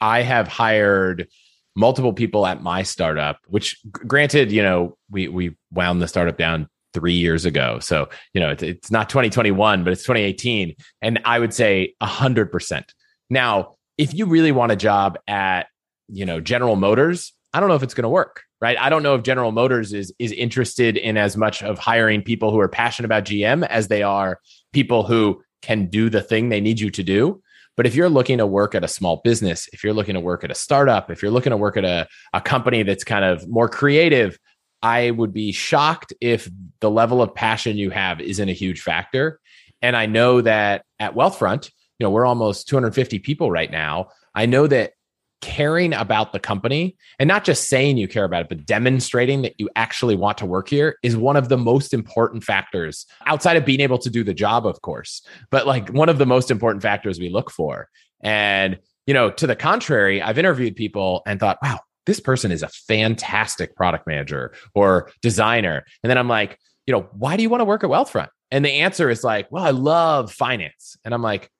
I have hired multiple people at my startup, which granted, you know, we we wound the startup down three years ago. So, you know, it's, it's not 2021, but it's 2018. And I would say 100%. Now, if you really want a job at, you know, General Motors, I don't know if it's going to work, right? I don't know if General Motors is is interested in as much of hiring people who are passionate about GM as they are people who can do the thing they need you to do. But if you're looking to work at a small business, if you're looking to work at a startup, if you're looking to work at a, a company that's kind of more creative, I would be shocked if the level of passion you have isn't a huge factor. And I know that at Wealthfront, you know, we're almost 250 people right now. I know that caring about the company and not just saying you care about it, but demonstrating that you actually want to work here is one of the most important factors outside of being able to do the job, of course, but like one of the most important factors we look for. And, you know, to the contrary, I've interviewed people and thought, wow, this person is a fantastic product manager or designer. And then I'm like, you know, why do you want to work at Wealthfront? And the answer is like, well, I love finance. And I'm like,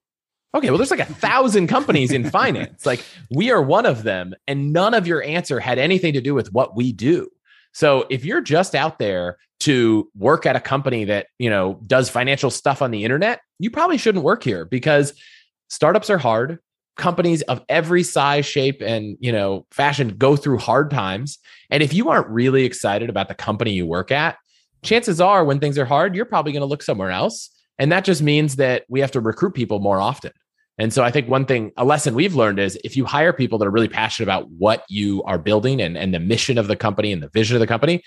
okay, well, there's like a thousand companies in finance. Like we are one of them. And none of your answer had anything to do with what we do. So if you're just out there to work at a company that, you know, does financial stuff on the internet, you probably shouldn't work here because startups are hard. Companies of every size, shape, and you know, fashion go through hard times. And if you aren't really excited about the company you work at, chances are when things are hard, you're probably going to look somewhere else. And that just means that we have to recruit people more often. And so I think one thing, a lesson we've learned is if you hire people that are really passionate about what you are building and, and the mission of the company and the vision of the company,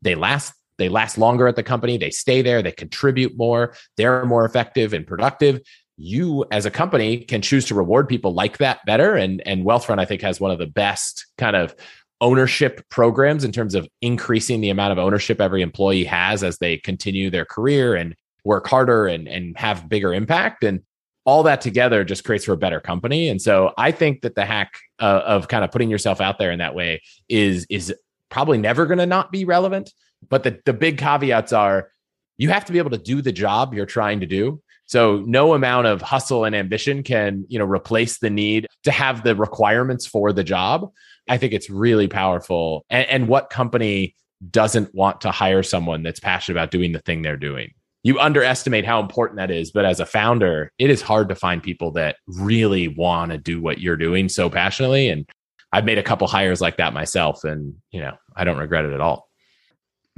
they last, they last longer at the company, they stay there, they contribute more, they're more effective and productive. You as a company can choose to reward people like that better. And and Wealthfront, I think, has one of the best kind of ownership programs in terms of increasing the amount of ownership every employee has as they continue their career and work harder and, and have bigger impact. And all that together just creates for a better company. And so I think that the hack uh, of kind of putting yourself out there in that way is is probably never going to not be relevant. But the the big caveats are you have to be able to do the job you're trying to do. So no amount of hustle and ambition can, you know, replace the need to have the requirements for the job. I think it's really powerful. And, and what company doesn't want to hire someone that's passionate about doing the thing they're doing? you underestimate how important that is. But as a founder, it is hard to find people that really want to do what you're doing so passionately. And I've made a couple hires like that myself, and you know, I don't regret it at all.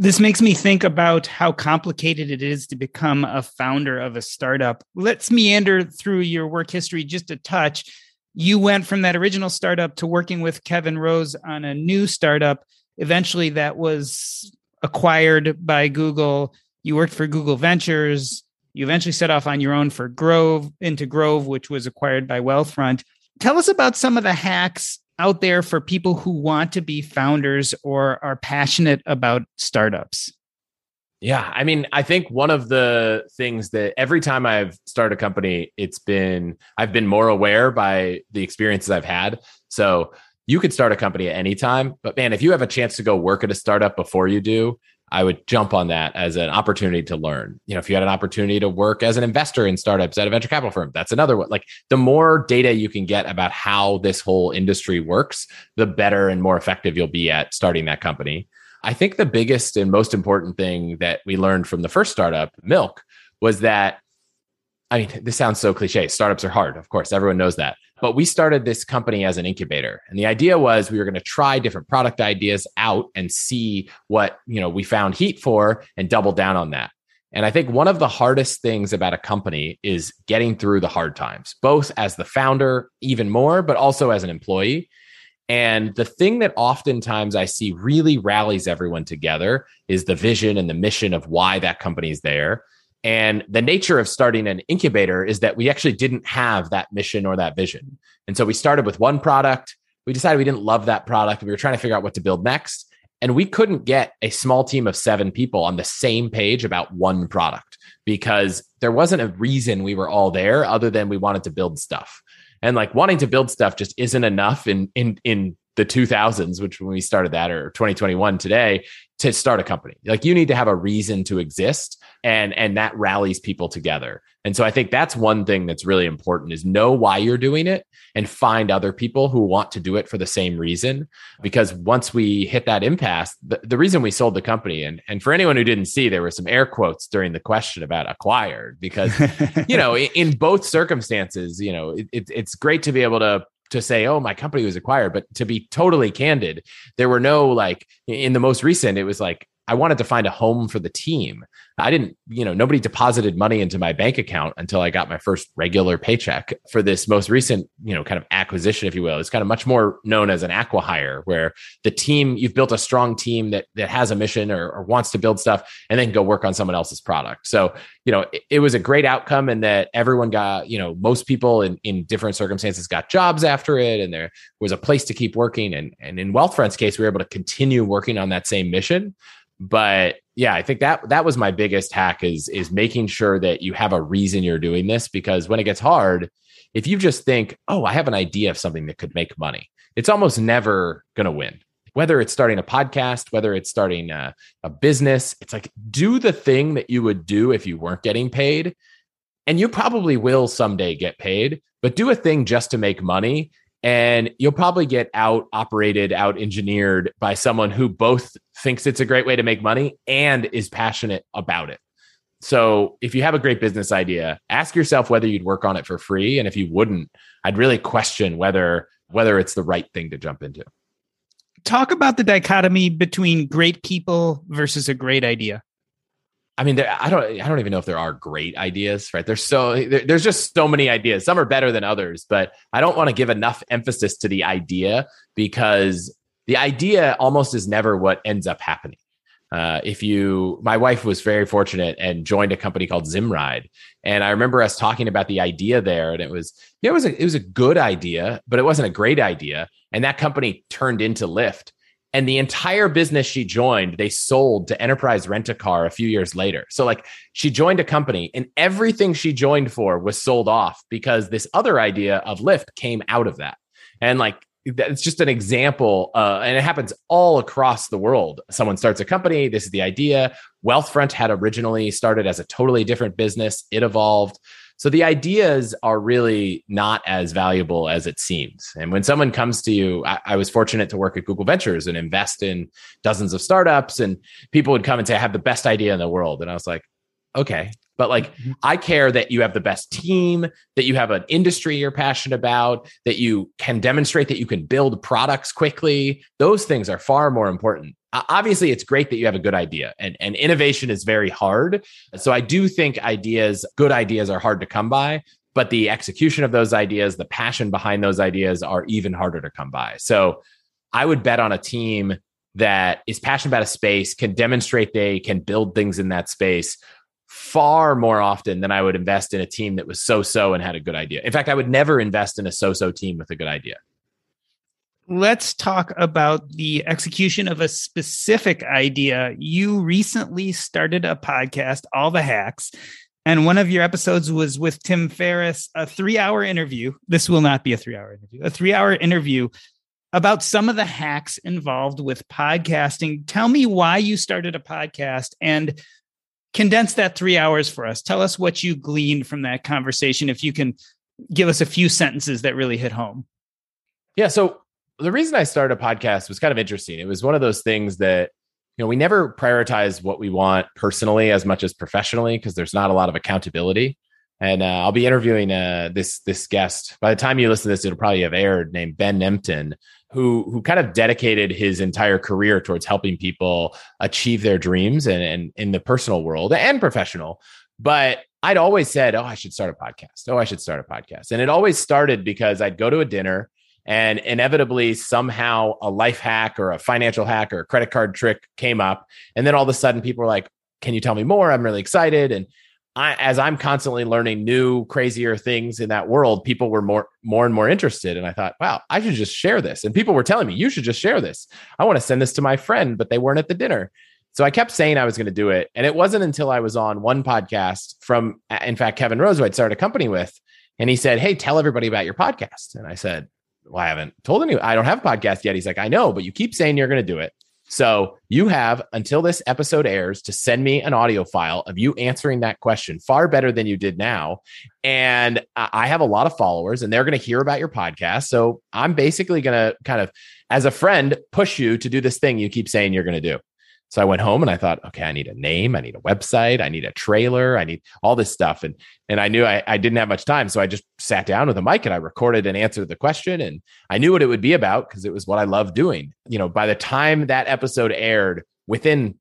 This makes me think about how complicated it is to become a founder of a startup. Let's meander through your work history just a touch. You went from that original startup to working with Kevin Rose on a new startup. Eventually, that was acquired by Google you worked for Google Ventures. You eventually set off on your own for Grove into Grove, which was acquired by Wealthfront. Tell us about some of the hacks out there for people who want to be founders or are passionate about startups.
Yeah, I mean, I think one of the things that every time I've started a company, it's been I've been more aware by the experiences I've had. So you could start a company at any time, but man, if you have a chance to go work at a startup before you do, I would jump on that as an opportunity to learn. You know, if you had an opportunity to work as an investor in startups at a venture capital firm, that's another one. Like the more data you can get about how this whole industry works, the better and more effective you'll be at starting that company. I think the biggest and most important thing that we learned from the first startup, Milk, was that I mean, this sounds so cliche. Startups are hard. Of course, everyone knows that. But we started this company as an incubator. And the idea was we were going to try different product ideas out and see what, you know, we found heat for and double down on that. And I think one of the hardest things about a company is getting through the hard times, both as the founder, even more, but also as an employee. And the thing that oftentimes I see really rallies everyone together is the vision and the mission of why that company is there. And the nature of starting an incubator is that we actually didn't have that mission or that vision. And so we started with one product. We decided we didn't love that product. We were trying to figure out what to build next. And we couldn't get a small team of seven people on the same page about one product because there wasn't a reason we were all there other than we wanted to build stuff. And like wanting to build stuff just isn't enough in in in the 2000s, which when we started that, or 2021 today, to start a company. Like you need to have a reason to exist, and and that rallies people together. And so I think that's one thing that's really important is know why you're doing it and find other people who want to do it for the same reason. Because once we hit that impasse, the, the reason we sold the company, and and for anyone who didn't see, there were some air quotes during the question about acquired, because you know in, in both circumstances, you know it, it, it's great to be able to to say, oh, my company was acquired. But to be totally candid, there were no like in the most recent, it was like I wanted to find a home for the team. I didn't, you know, nobody deposited money into my bank account until I got my first regular paycheck for this most recent, you know, kind of acquisition, if you will. It's kind of much more known as an acquihire, where the team, you've built a strong team that that has a mission or, or wants to build stuff and then go work on someone else's product. So, you know, it, it was a great outcome and that everyone got, you know, most people in, in different circumstances got jobs after it and there was a place to keep working. And, and in Wealthfront's case, we were able to continue working on that same mission but yeah i think that that was my biggest hack is is making sure that you have a reason you're doing this because when it gets hard if you just think oh i have an idea of something that could make money it's almost never going to win. Whether it's starting a podcast whether it's starting a, a business it's like do the thing that you would do if you weren't getting paid and you probably will someday get paid but do a thing just to make money and you'll probably get out operated, out engineered by someone who both thinks it's a great way to make money and is passionate about it. So if you have a great business idea, ask yourself whether you'd work on it for free. And if you wouldn't, I'd really question whether whether it's the right thing to jump into.
Talk about the dichotomy between great people versus a great idea.
I mean, there, I don't, I don't even know if there are great ideas, right? There's so, there, there's just so many ideas. Some are better than others, but I don't want to give enough emphasis to the idea because the idea almost is never what ends up happening. Uh, if you, my wife was very fortunate and joined a company called Zimride, and I remember us talking about the idea there, and it was, it was a, it was a good idea, but it wasn't a great idea, and that company turned into Lyft and the entire business she joined they sold to enterprise rent a car a few years later. So like she joined a company and everything she joined for was sold off because this other idea of Lyft came out of that. And like it's just an example uh, and it happens all across the world. Someone starts a company this is the idea. Wealthfront had originally started as a totally different business. It evolved so the ideas are really not as valuable as it seems. And when someone comes to you, I, I, was fortunate to work at Google Ventures and invest in dozens of startups, and people would come and say, I have the best idea in the world. And I was like, okay. But like, mm-hmm. I care that you have the best team, that you have an industry you're passionate about, that you can demonstrate that you can build products quickly. Those things are far more important obviously it's great that you have a good idea and, and innovation is very hard. So i do think ideas good ideas are hard to come by but the execution of those ideas the passion behind those ideas are even harder to come by. So i would bet on a team that is passionate about a space can demonstrate they can build things in that space far more often than i would invest in a team that was so so and had a good idea. In fact i would never invest in a so so team with a good idea
let's talk about the execution of a specific idea. You recently started a podcast, All the Hacks, and one of your episodes was with Tim Ferriss, a three hour interview. This will not be a three hour interview, a three hour interview about some of the hacks involved with podcasting. Tell me why you started a podcast and condense that three hours for us. Tell us what you gleaned from that conversation. If you can give us a few sentences that really hit home.
Yeah. So the reason I started a podcast was kind of interesting. It was one of those things that, you know, we never prioritize what we want personally as much as professionally because there's not a lot of accountability. And uh, I'll be interviewing uh, this this guest. By the time you listen to this, it'll probably have aired. Named Ben Nemtin, who who kind of dedicated his entire career towards helping people achieve their dreams and, and in the personal world and professional. But I'd always said, "Oh, I should start a podcast. Oh, I should start a podcast." And it always started because I'd go to a dinner and inevitably somehow a life hack or a financial hack or a credit card trick came up and then all of a sudden people were like can you tell me more i'm really excited and I, as i'm constantly learning new crazier things in that world people were more more and more interested and i thought wow i should just share this and people were telling me you should just share this i want to send this to my friend but they weren't at the dinner so I kept saying I was going to do it. And it wasn't until I was on one podcast from, in fact, Kevin Rose, who I'd started a company with. And he said, Hey, tell everybody about your podcast. And I said, well, I haven't told anyone. I don't have a podcast yet. He's like, I know, but you keep saying you're going to do it. So you have until this episode airs to send me an audio file of you answering that question far better than you did now. And I have a lot of followers and they're going to hear about your podcast. So I'm basically going to kind of, as a friend, push you to do this thing you keep saying you're going to do. So I went home and I thought, okay, I need a name, I need a website, I need a trailer, I need all this stuff. And and I knew I, I didn't have much time. So I just sat down with a mic and I recorded and answered the question. And I knew what it would be about because it was what I love doing. You know, by the time that episode aired, within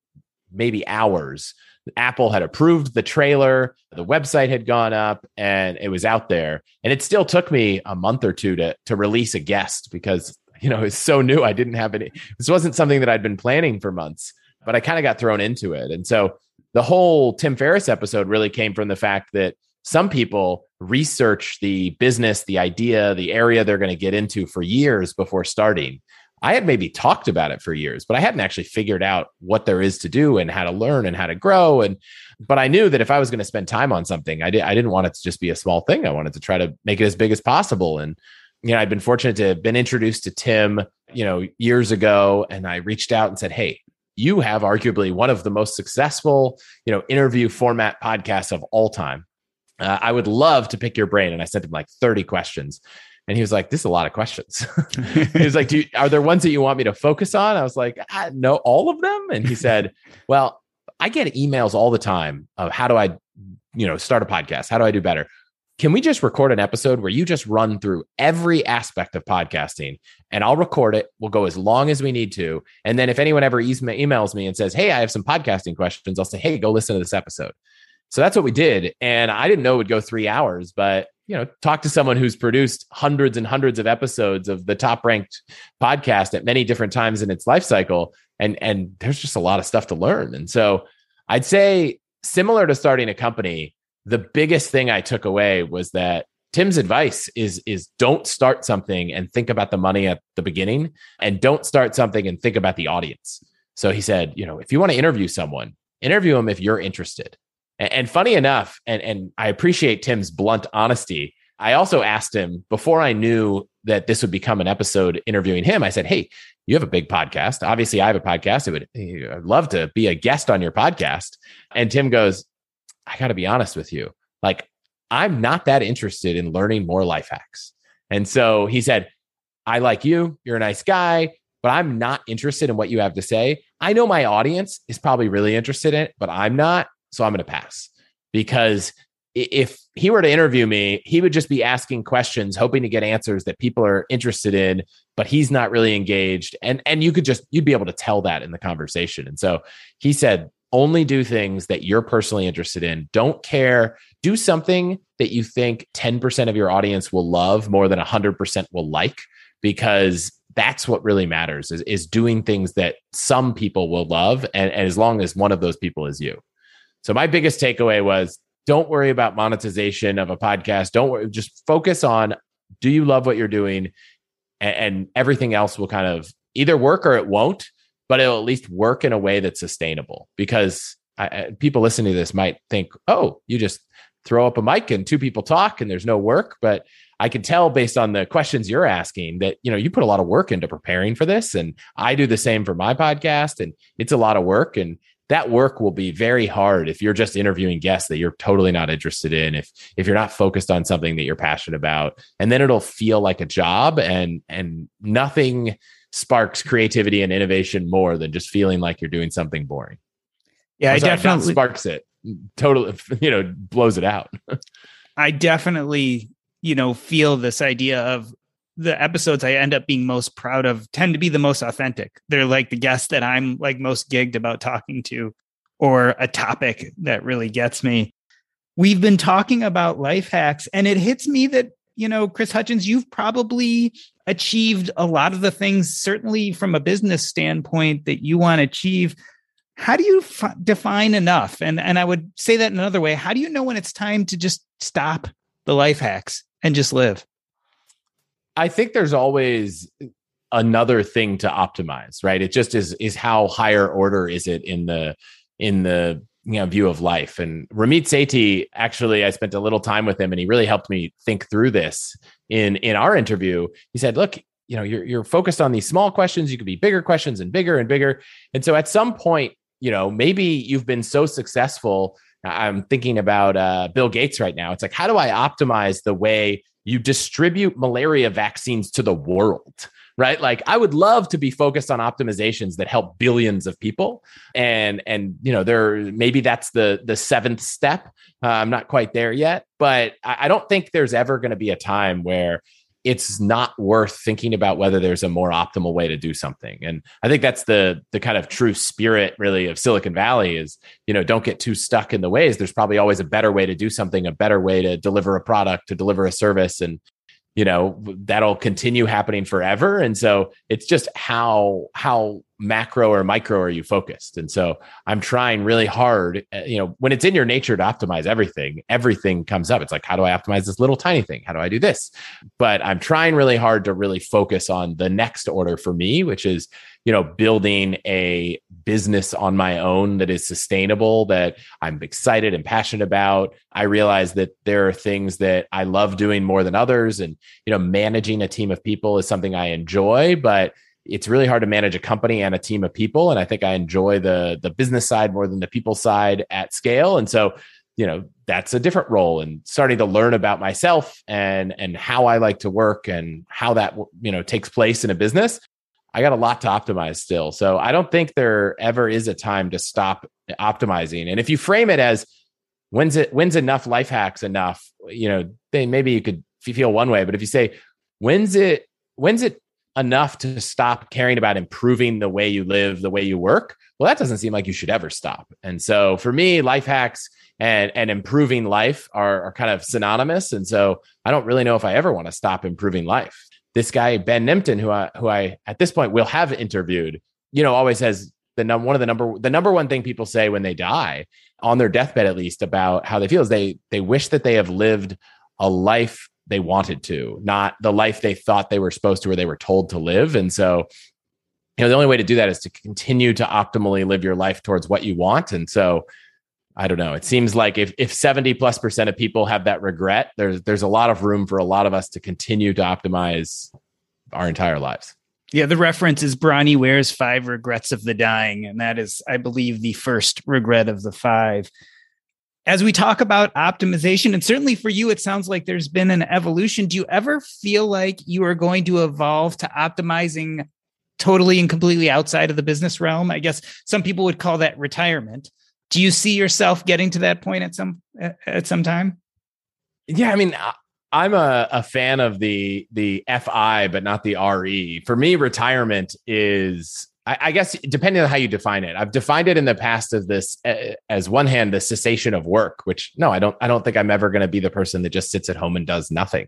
maybe hours. Apple had approved the trailer, the website had gone up, and it was out there. And it still took me a month or two to to release a guest because you know it's so new. I didn't have any. This wasn't something that I'd been planning for months, but I kind of got thrown into it. And so the whole Tim Ferriss episode really came from the fact that some people research the business, the idea, the area they're going to get into for years before starting. I had maybe talked about it for years, but I hadn't actually figured out what there is to do and how to learn and how to grow. And but I knew that if I was going to spend time on something, I did I didn't want it to just be a small thing. I wanted to try to make it as big as possible. And you know, I'd been fortunate to have been introduced to Tim, you know, years ago, and I reached out and said, "Hey, you have arguably one of the most successful, you know, interview format podcasts of all time. Uh, I would love to pick your brain." And I sent him like thirty questions. And he was like, "This is a lot of questions." he was like, Do you, "Are there ones that you want me to focus on?" I was like, ah, "No, all of them." And he said, "Well, I get emails all the time of how do I, you know, start a podcast? How do I do better? Can we just record an episode where you just run through every aspect of podcasting and I'll record it. We'll go as long as we need to. And then if anyone ever emails me and says, Hey, I have some podcasting questions, I'll say, Hey, go listen to this episode. So that's what we did. And I didn't know it would go three hours, but you know, talk to someone who's produced hundreds and hundreds of episodes of the top ranked podcast at many different times in its life cycle. And and there's just a lot of stuff to learn. And so I'd say similar to starting a company, the biggest thing I took away was that Tim's advice is is don't start something and think about the money at the beginning and don't start something and think about the audience. So he said, you know, if you want to interview someone, interview them if you're interested. And, and funny enough, and, and I appreciate Tim's blunt honesty. I also asked him before I knew that this would become an episode interviewing him. I said, Hey, you have a big podcast. Obviously, I have a podcast. I would eh, I'd love to be a guest on your podcast. And Tim goes, I got to be honest with you. Like, I'm not that interested in learning more life hacks. And so he said, I like you. You're a nice guy, but I'm not interested in what you have to say. I know my audience is probably really interested in it, but I'm not. So I'm going to pass because if he were to interview me, he would just be asking questions, hoping to get answers that people are interested in, but he's not really engaged. And and you could just you'd be able to tell that in the conversation. And so he said, only do things that you're personally interested in. Don't care. Do something that you think 10% of your audience will love more than 100% will like, because that's what really matters is, is doing things that some people will love. And, and as long as one of those people is you. So my biggest takeaway was don't worry about monetization of a podcast. Don't worry, just focus on do you love what you're doing? And, and everything else will kind of either work or it won't, but it'll at least work in a way that's sustainable. Because I, people listening to this might think, oh, you just throw up a mic and two people talk and there's no work. But I can tell based on the questions you're asking that you know you put a lot of work into preparing for this, and I do the same for my podcast, and it's a lot of work. And that work will be very hard if you're just interviewing guests that you're totally not interested in if if you're not focused on something that you're passionate about and then it'll feel like a job and and nothing sparks creativity and innovation more than just feeling like you're doing something boring
yeah i definitely
sparks it totally you know blows it out
i definitely you know feel this idea of the episodes I end up being most proud of tend to be the most authentic. They're like the guests that I'm like most gigged about talking to or a topic that really gets me. We've been talking about life hacks and it hits me that, you know, Chris Hutchins, you've probably achieved a lot of the things, certainly from a business standpoint, that you want to achieve. How do you f- define enough? And, and I would say that in another way. How do you know when it's time to just stop the life hacks and just live?
I think there's always another thing to optimize, right? It just is is how higher order is it in the in the you know view of life. And Ramit Sethi, actually, I spent a little time with him, and he really helped me think through this in in our interview. He said, "Look, you know, you're you're focused on these small questions. You could be bigger questions and bigger and bigger. And so at some point, you know, maybe you've been so successful." I'm thinking about uh, Bill Gates right now. It's like, how do I optimize the way you distribute malaria vaccines to the world right like i would love to be focused on optimizations that help billions of people and and you know there maybe that's the the seventh step uh, i'm not quite there yet but I, I don't think there's ever going to be a time where it's not worth thinking about whether there's a more optimal way to do something. And I think that's the the kind of true spirit really of Silicon Valley is, you know, don't get too stuck in the ways. There's probably always a better way to do something, a better way to deliver a product, to deliver a service and you know that'll continue happening forever. And so it's just how how macro or micro are you focused? And so i'm trying really hard uh, you know when it's in your nature to optimize everything everything comes up. It's like how do i optimize this little tiny thing? How do i do this? But i'm trying really hard to really focus on the next order for me which is you know building a business on my own that is sustainable that i'm excited and passionate about. I realize that there are things that i love doing more than others and you know managing a team of people is something i enjoy but it's really hard to manage a company and a team of people and i think i enjoy the the business side more than the people side at scale and so you know that's a different role and starting to learn about myself and and how i like to work and how that you know takes place in a business I got a lot to optimize still. So I don't think there ever is a time to stop optimizing. And if you frame it as when's it when's enough life hacks enough, you know, then maybe you could feel one way. But if you say when's it when's it enough to stop caring about improving the way you live, the way you work, well, that doesn't seem like you should ever stop. And so for me, life hacks and and improving life are, are kind of synonymous. And so I don't really know if I ever want to stop improving life this guy Ben Nemtin, who I who I at this point will have interviewed, you know, always has the num- one of the number the number one thing people say when they die on their deathbed at least about how they feel is they they wish that they have lived a life they wanted to, not the life they thought they were supposed to or they were told to live. And so, you know, the only way to do that is to continue to optimally live your life towards what you want. And so I don't know. It seems like if if 70 plus percent of people have that regret, there's there's a lot of room for a lot of us to continue to optimize our entire lives.
Yeah, the reference is Bronnie Ware's Five Regrets of the Dying. And that is, I believe, the first regret of the five. As we talk about optimization, and certainly for you, it sounds like there's been an evolution. Do you ever feel like you are going to evolve to optimizing totally and completely outside of the business realm? I guess some people would call that retirement do you see yourself getting to that point at some at some time
yeah i mean i'm a, a fan of the the fi but not the re for me retirement is I, I guess depending on how you define it i've defined it in the past as this uh, as one hand the cessation of work which no i don't i don't think i'm ever going to be the person that just sits at home and does nothing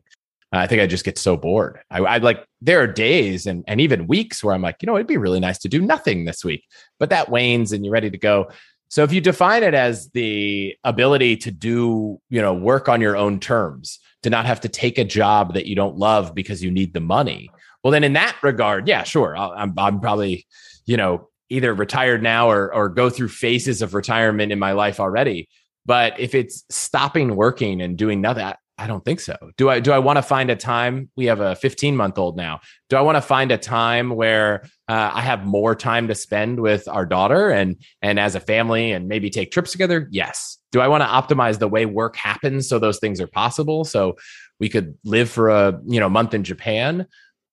I think I just get so bored. I, I like there are days and and even weeks where I'm like, you know, it'd be really nice to do nothing this week, but that wanes and you're ready to go. So if you define it as the ability to do, you know, work on your own terms, to not have to take a job that you don't love because you need the money, well, then in that regard, yeah, sure, I'm I'm probably, you know, either retired now or or go through phases of retirement in my life already. But if it's stopping working and doing nothing, I don't think so. Do I do I want to find a time? We have a 15 month old now. Do I want to find a time where uh, I have more time to spend with our daughter and and as a family and maybe take trips together? Yes. Do I want to optimize the way work happens so those things are possible? So we could live for a you know month in Japan.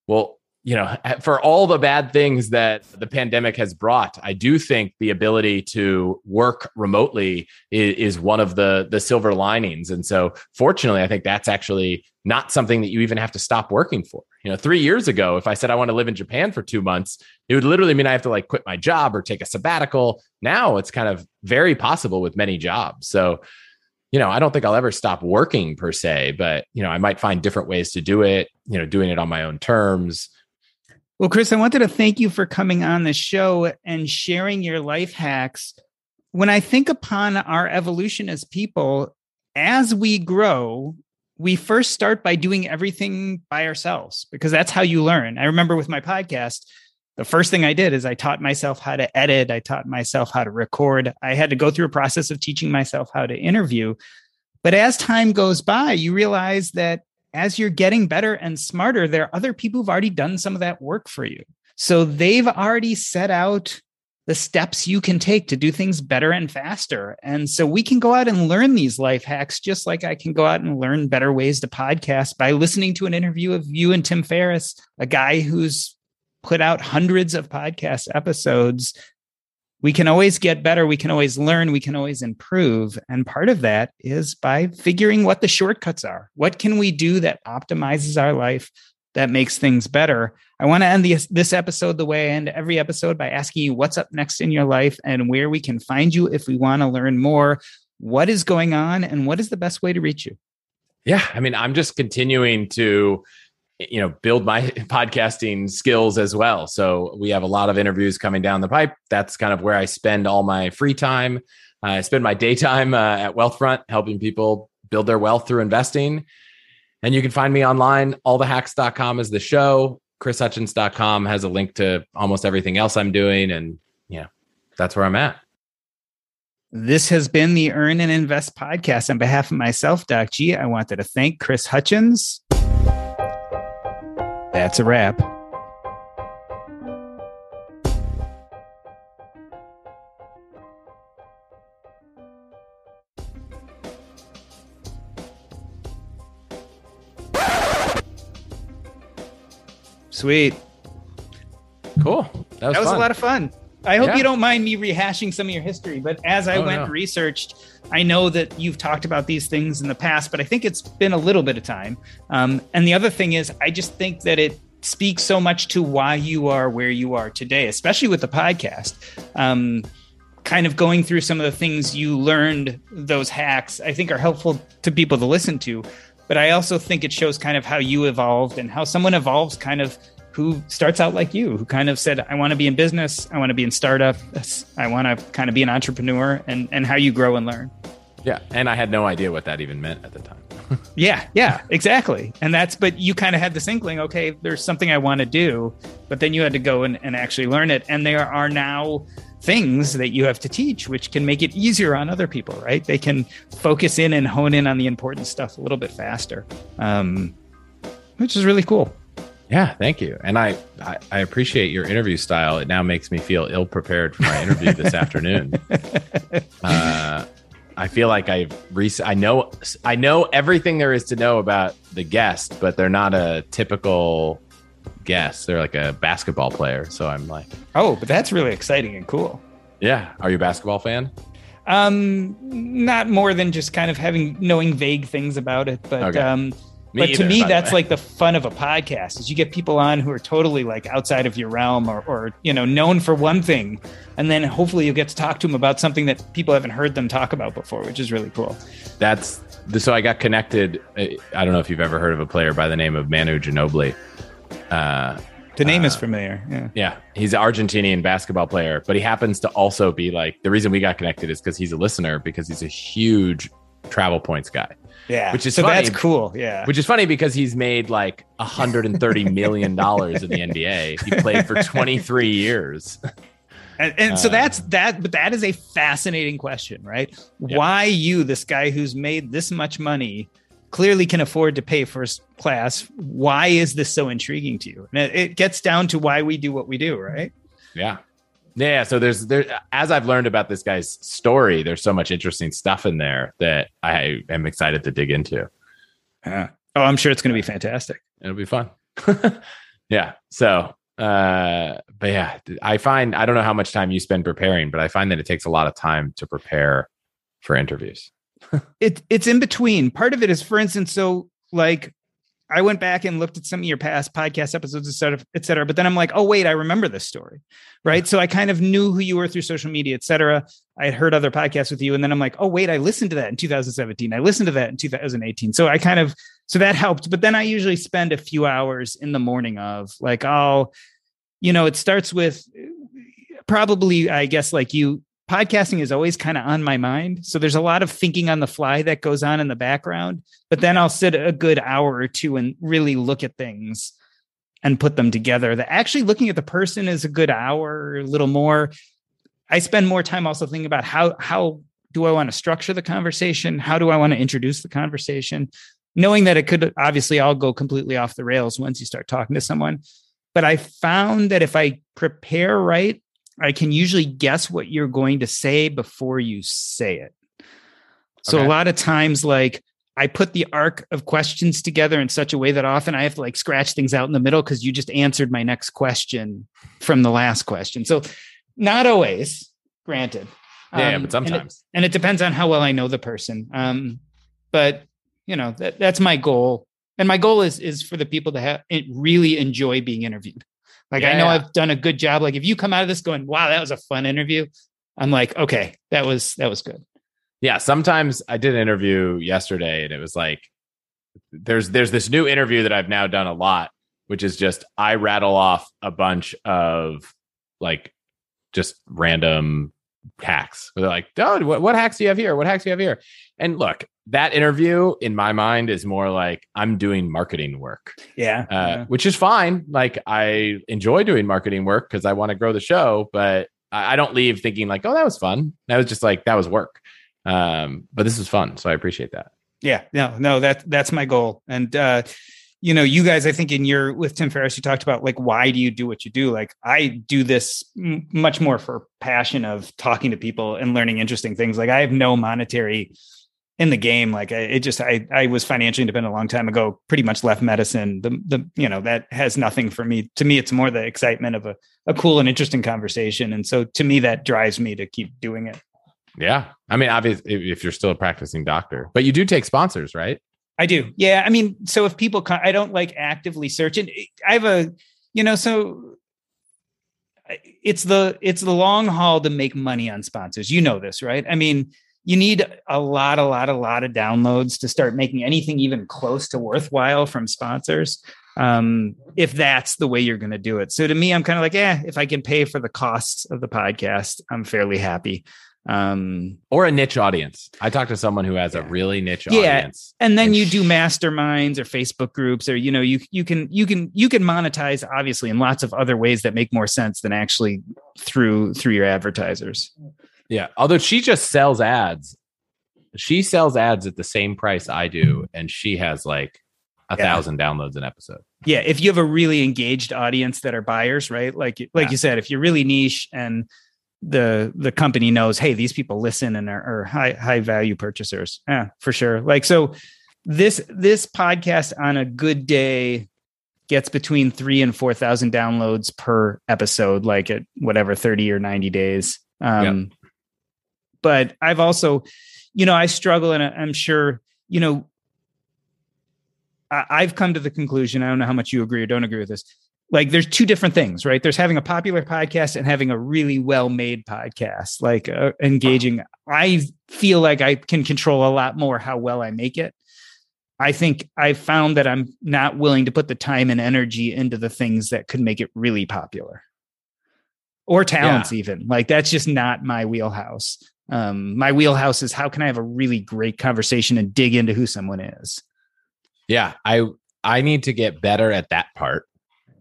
Well, you know, for all the bad things that the pandemic has brought, I do think the ability to work remotely is, one of the the silver linings. And so, fortunately, I think that's actually not something that you even have to stop working for. You know, three years ago, if I said I want to live in Japan for two months, it would literally mean I have to like quit my job or take a sabbatical. Now it's kind of very possible with many jobs. So, you know, I don't think I'll ever stop working per se, but you know, I might find different ways to do it. You know, doing it on my own terms
well, Chris, I wanted to thank you for coming on the show and sharing your life hacks. When I think upon our evolution as people, as we grow, we first start by doing everything by ourselves because that's how you learn. I remember with my podcast, the first thing I did is I taught myself how to edit, I taught myself how to record. I had to go through a process of teaching myself how to interview. But as time goes by, you realize that as you're getting better and smarter, there are other people who've already done some of that work for you. So they've already set out the steps you can take to do things better and faster. And so we can go out and learn these life hacks, just like I can go out and learn better ways to podcast by listening to an interview of you and Tim Ferriss, a guy who's put out hundreds of podcast episodes we can always get better. We can always learn. We can always improve. And part of that is by figuring what the shortcuts are. What can we do that optimizes our life that makes things better. I want to end the, this episode the way I end every episode by asking you what's up next in your life and where we can find you if we want to learn more. What is going on and what is the best way to reach you?
Yeah, I mean, I'm just continuing to you know build my podcasting skills as well. So we have a lot of interviews coming down the pipe. That's kind of where i spend all my free time. I spend my daytime uh, at wealthfront helping people build their wealth through investing. And you can find me online allthehacks.com is the show. Chrishutchins.com has a link to almost everything else i'm doing. And yeah that's where i'm at.
This has been the Earn and Invest podcast. On behalf of myself, Doc G, I wanted to thank Chris Hutchins. That's a wrap. Sweet.
Cool.
That was, that was a lot of fun. I hope yeah. you don't mind me rehashing some of your history, but as I oh, went no. researched, I know that you've talked about these things in the past, but I think it's been a little bit of time. Um, and the other thing is, I just think that it speaks so much to why you are where you are today, especially with the podcast. Um, kind of going through some of the things you learned, those hacks, I think are helpful to people to listen to. But I also think it shows kind of how you evolved and how someone evolves kind of who starts out like you, who kind of said, I want to be in business, I want to be in startup, I want to kind of be an entrepreneur, and, and how you grow and learn.
Yeah. And I had no idea what that even meant at the time.
yeah. Yeah. Exactly. And that's, but you kind of had this inkling, okay, there's something I want to do, but then you had to go and, and actually learn it. And there are now things that you have to teach, which can make it easier on other people, right? They can focus in and hone in on the important stuff a little bit faster, um, which is really cool.
Yeah, thank you. And I, I, I appreciate your interview style. It now makes me feel ill prepared for my interview this afternoon. Uh, I feel like I've rec- I know I know everything there is to know about the guest, but they're not a typical guest. They're like a basketball player. So I'm like,
oh, but that's really exciting and cool.
Yeah. Are you a basketball fan?
Um, not more than just kind of having knowing vague things about it, but okay. um, me but either, to me, that's like the fun of a podcast is you get people on who are totally like outside of your realm or, or, you know, known for one thing. And then hopefully you get to talk to them about something that people haven't heard them talk about before, which is really cool.
That's so I got connected. I don't know if you've ever heard of a player by the name of Manu Ginobili.
Uh, the name uh, is familiar. Yeah.
Yeah. He's an Argentinian basketball player, but he happens to also be like the reason we got connected is because he's a listener because he's a huge travel points guy.
Yeah. Which is so funny, that's cool. Yeah.
Which is funny because he's made like 130 million dollars in the NBA. He played for 23 years.
And, and uh, so that's that, but that is a fascinating question, right? Yeah. Why you, this guy who's made this much money, clearly can afford to pay first class? Why is this so intriguing to you? And it, it gets down to why we do what we do, right?
Yeah. Yeah, so there's there as I've learned about this guy's story, there's so much interesting stuff in there that I am excited to dig into.
Yeah. Oh, I'm sure it's going to be fantastic.
It'll be fun. yeah. So, uh, but yeah, I find I don't know how much time you spend preparing, but I find that it takes a lot of time to prepare for interviews.
it it's in between. Part of it is, for instance, so like I went back and looked at some of your past podcast episodes, et cetera, et cetera. But then I'm like, oh, wait, I remember this story. Right. So I kind of knew who you were through social media, et cetera. I had heard other podcasts with you. And then I'm like, oh, wait, I listened to that in 2017. I listened to that in 2018. So I kind of, so that helped. But then I usually spend a few hours in the morning of like, oh, you know, it starts with probably, I guess, like you, podcasting is always kind of on my mind. So there's a lot of thinking on the fly that goes on in the background. But then I'll sit a good hour or two and really look at things and put them together. That actually looking at the person is a good hour, a little more. I spend more time also thinking about how how do I want to structure the conversation? How do I want to introduce the conversation? Knowing that it could obviously all go completely off the rails once you start talking to someone. But I found that if I prepare right, I can usually guess what you're going to say before you say it. So okay. a lot of times, like I put the arc of questions together in such a way that often I have to like scratch things out in the middle because you just answered my next question from the last question. So not always, granted.
Yeah, um, but sometimes.
And it, and it, depends on how well I know the person. Um, but you know, that, that's my goal And my goal is is for the people to have really enjoy being interviewed. Like I know
Yeah.
I've done a good job. Like if you come out of this going, "Wow, that was a fun interview," I'm like, "Okay, that was that was good."
yeah sometimes i did an interview yesterday and it was like there's there's this new interview that i've now done a lot which is just i rattle off a bunch of like just random hacks they're like oh what, what hacks do you have here what hacks do you have here and look that interview in my mind is more like i'm doing marketing work
Yeah.
uh, which is fine. Like I enjoy doing marketing work because I want to grow the show, but I, I don't leave thinking like, oh, that was fun. That was just like that was work. Um, but this is fun, so I appreciate that.
Yeah, no, no, that that's my goal. And uh, you know, you guys, I think in your with Tim Ferriss, you talked about like why do you do what you do? Like I do this m- much more for passion of talking to people and learning interesting things. Like I have no monetary in the game. Like I, it just I I was financially independent a long time ago. Pretty much left medicine. The the you know that has nothing for me. To me, it's more the excitement of a a cool and interesting conversation. And so to me, that drives me to keep doing it.
Yeah, I mean, obviously, if you're still a practicing doctor, but you do take sponsors, right?
I do. Yeah. I mean, so if people, co- I don't like actively search it. I have a, you know, so it's the it's the long haul to make money on sponsors. You know this, right? I mean, you need a lot, a lot, a lot of downloads to start making anything even close to worthwhile from sponsors. Um, if that's the way you're going to do it. So to me, I'm kind of like, yeah, if I can pay for the costs of the podcast, I'm fairly happy. Um,
Or a niche audience. I talked to someone who has a really niche
Yeah.
audience.
and then
And
you do masterminds or facebook groups or you know you you can you can you can monetize obviously in lots of other ways that make more sense than actually through through your advertisers
Yeah. Although she just sells ads. She sells ads at the same price I do, and she has like a
Yeah.
thousand downloads an episode.
yeah if you have a really engaged audience that are buyers right like like
Yeah.
you said if you're really niche and the the company knows hey these people listen and are, are high high value purchasers yeah for sure like so this this podcast on a good day gets between three and four thousand downloads per episode like at whatever 30 or 90 days um but i've also you know i struggle and i'm sure you know I've come to the conclusion. I don't know how much you agree or don't agree with this. Like, there's two different things, right? There's having a popular podcast and having a really well made podcast, like uh, engaging. I feel like I can control a lot more how well I make it. I think I found that I'm not willing to put the time and energy into the things that could make it really popular or talents, even. Like, that's just not my wheelhouse. Um, my wheelhouse is how can I have a really great conversation and dig into who someone is?
Yeah, I I need to get better at that part.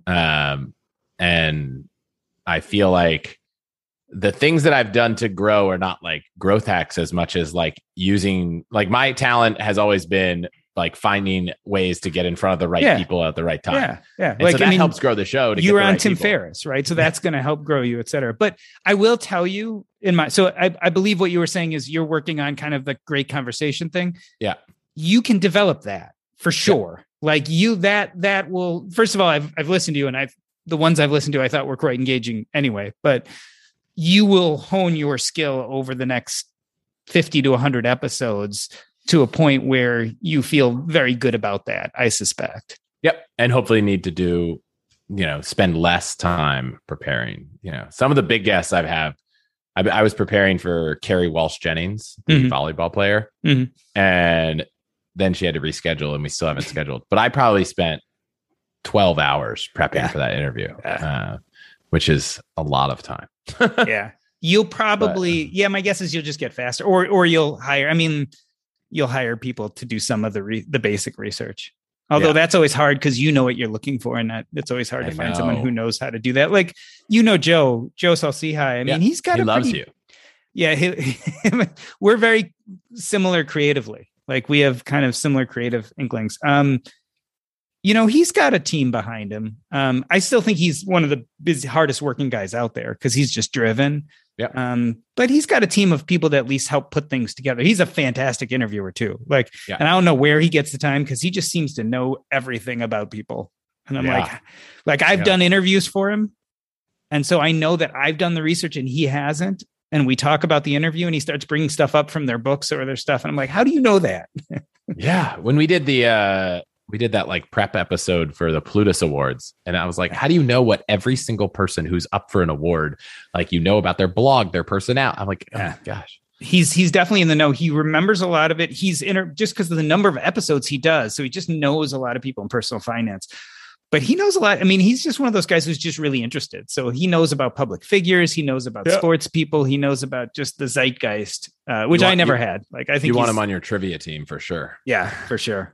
Um and I feel like the things that I've done to grow are not like growth hacks as much as like using like my talent has always been like finding ways to get in front of the right
Yeah.
people at the right time.
Yeah, yeah.
And so that helps grow the show. To
you
get
were on
right
Tim
people.
Ferriss, right? So mm-hmm. that's going to help grow you, et cetera. But I will tell you in my, so I, I believe what you were saying is you're working on kind of the great conversation thing.
Yeah.
You can develop that for sure. Like you, that, that will, first of all, I've, I've listened to you and I've, the ones I've listened to, I thought were quite engaging anyway, but you will hone your skill over the next 50 to 100 episodes to a point where you feel very good about that, I suspect.
Yep. And hopefully need to do, you know, spend less time preparing. You know, some of the big guests I've have, I, I was preparing for Kerri Walsh Jennings, the
Mhm.
volleyball player,
Mhm.
and then she had to reschedule, and we still haven't scheduled. But I probably spent twelve hours prepping
Yeah.
for that interview,
Yeah.
uh, which is a lot of time.
yeah you'll probably yeah my guess is you'll just get faster or or you'll hire i mean you'll hire people to do some of the re- the basic research. Although
Yeah.
that's always hard because you know what you're looking for and that it's always hard
I
to find someone who knows how to do that. Like you know joe joe Saul-Sehy i mean
Yeah,
he's got
he
a
loves
pretty,
you.
yeah he, we're very similar creatively. Like we have kind of similar creative inklings. Um you know he's got a team behind him. Um i still think he's one of the busy hardest working guys out there because he's just driven
Yep.
um but he's got a team of people that at least help put things together he's a fantastic interviewer too like
Yeah.
and i don't know where he gets the time because he just seems to know everything about people and i'm
Yeah.
like like i've
Yeah.
done interviews for him and so I know that I've done the research and he hasn't. And we talk about the interview and he starts bringing stuff up from their books or their stuff. And I'm like, how do you know that?
yeah when we did the uh we did that like prep episode for the Plutus Awards. And I was like, how do you know what every single person who's up for an award, like you know about their blog, their personality? I'm like, oh my gosh.
He's he's definitely in the know. He remembers a lot of it. He's in just because of the number of episodes he does. So he just knows a lot of people in personal finance. But he knows a lot. I mean, he's just one of those guys who's just really interested. So he knows about public figures. He knows about
Yeah.
sports people. He knows about just the zeitgeist, uh, which
You
I never
you-
had. Like I think
You want him on your trivia team for sure.
Yeah, for sure.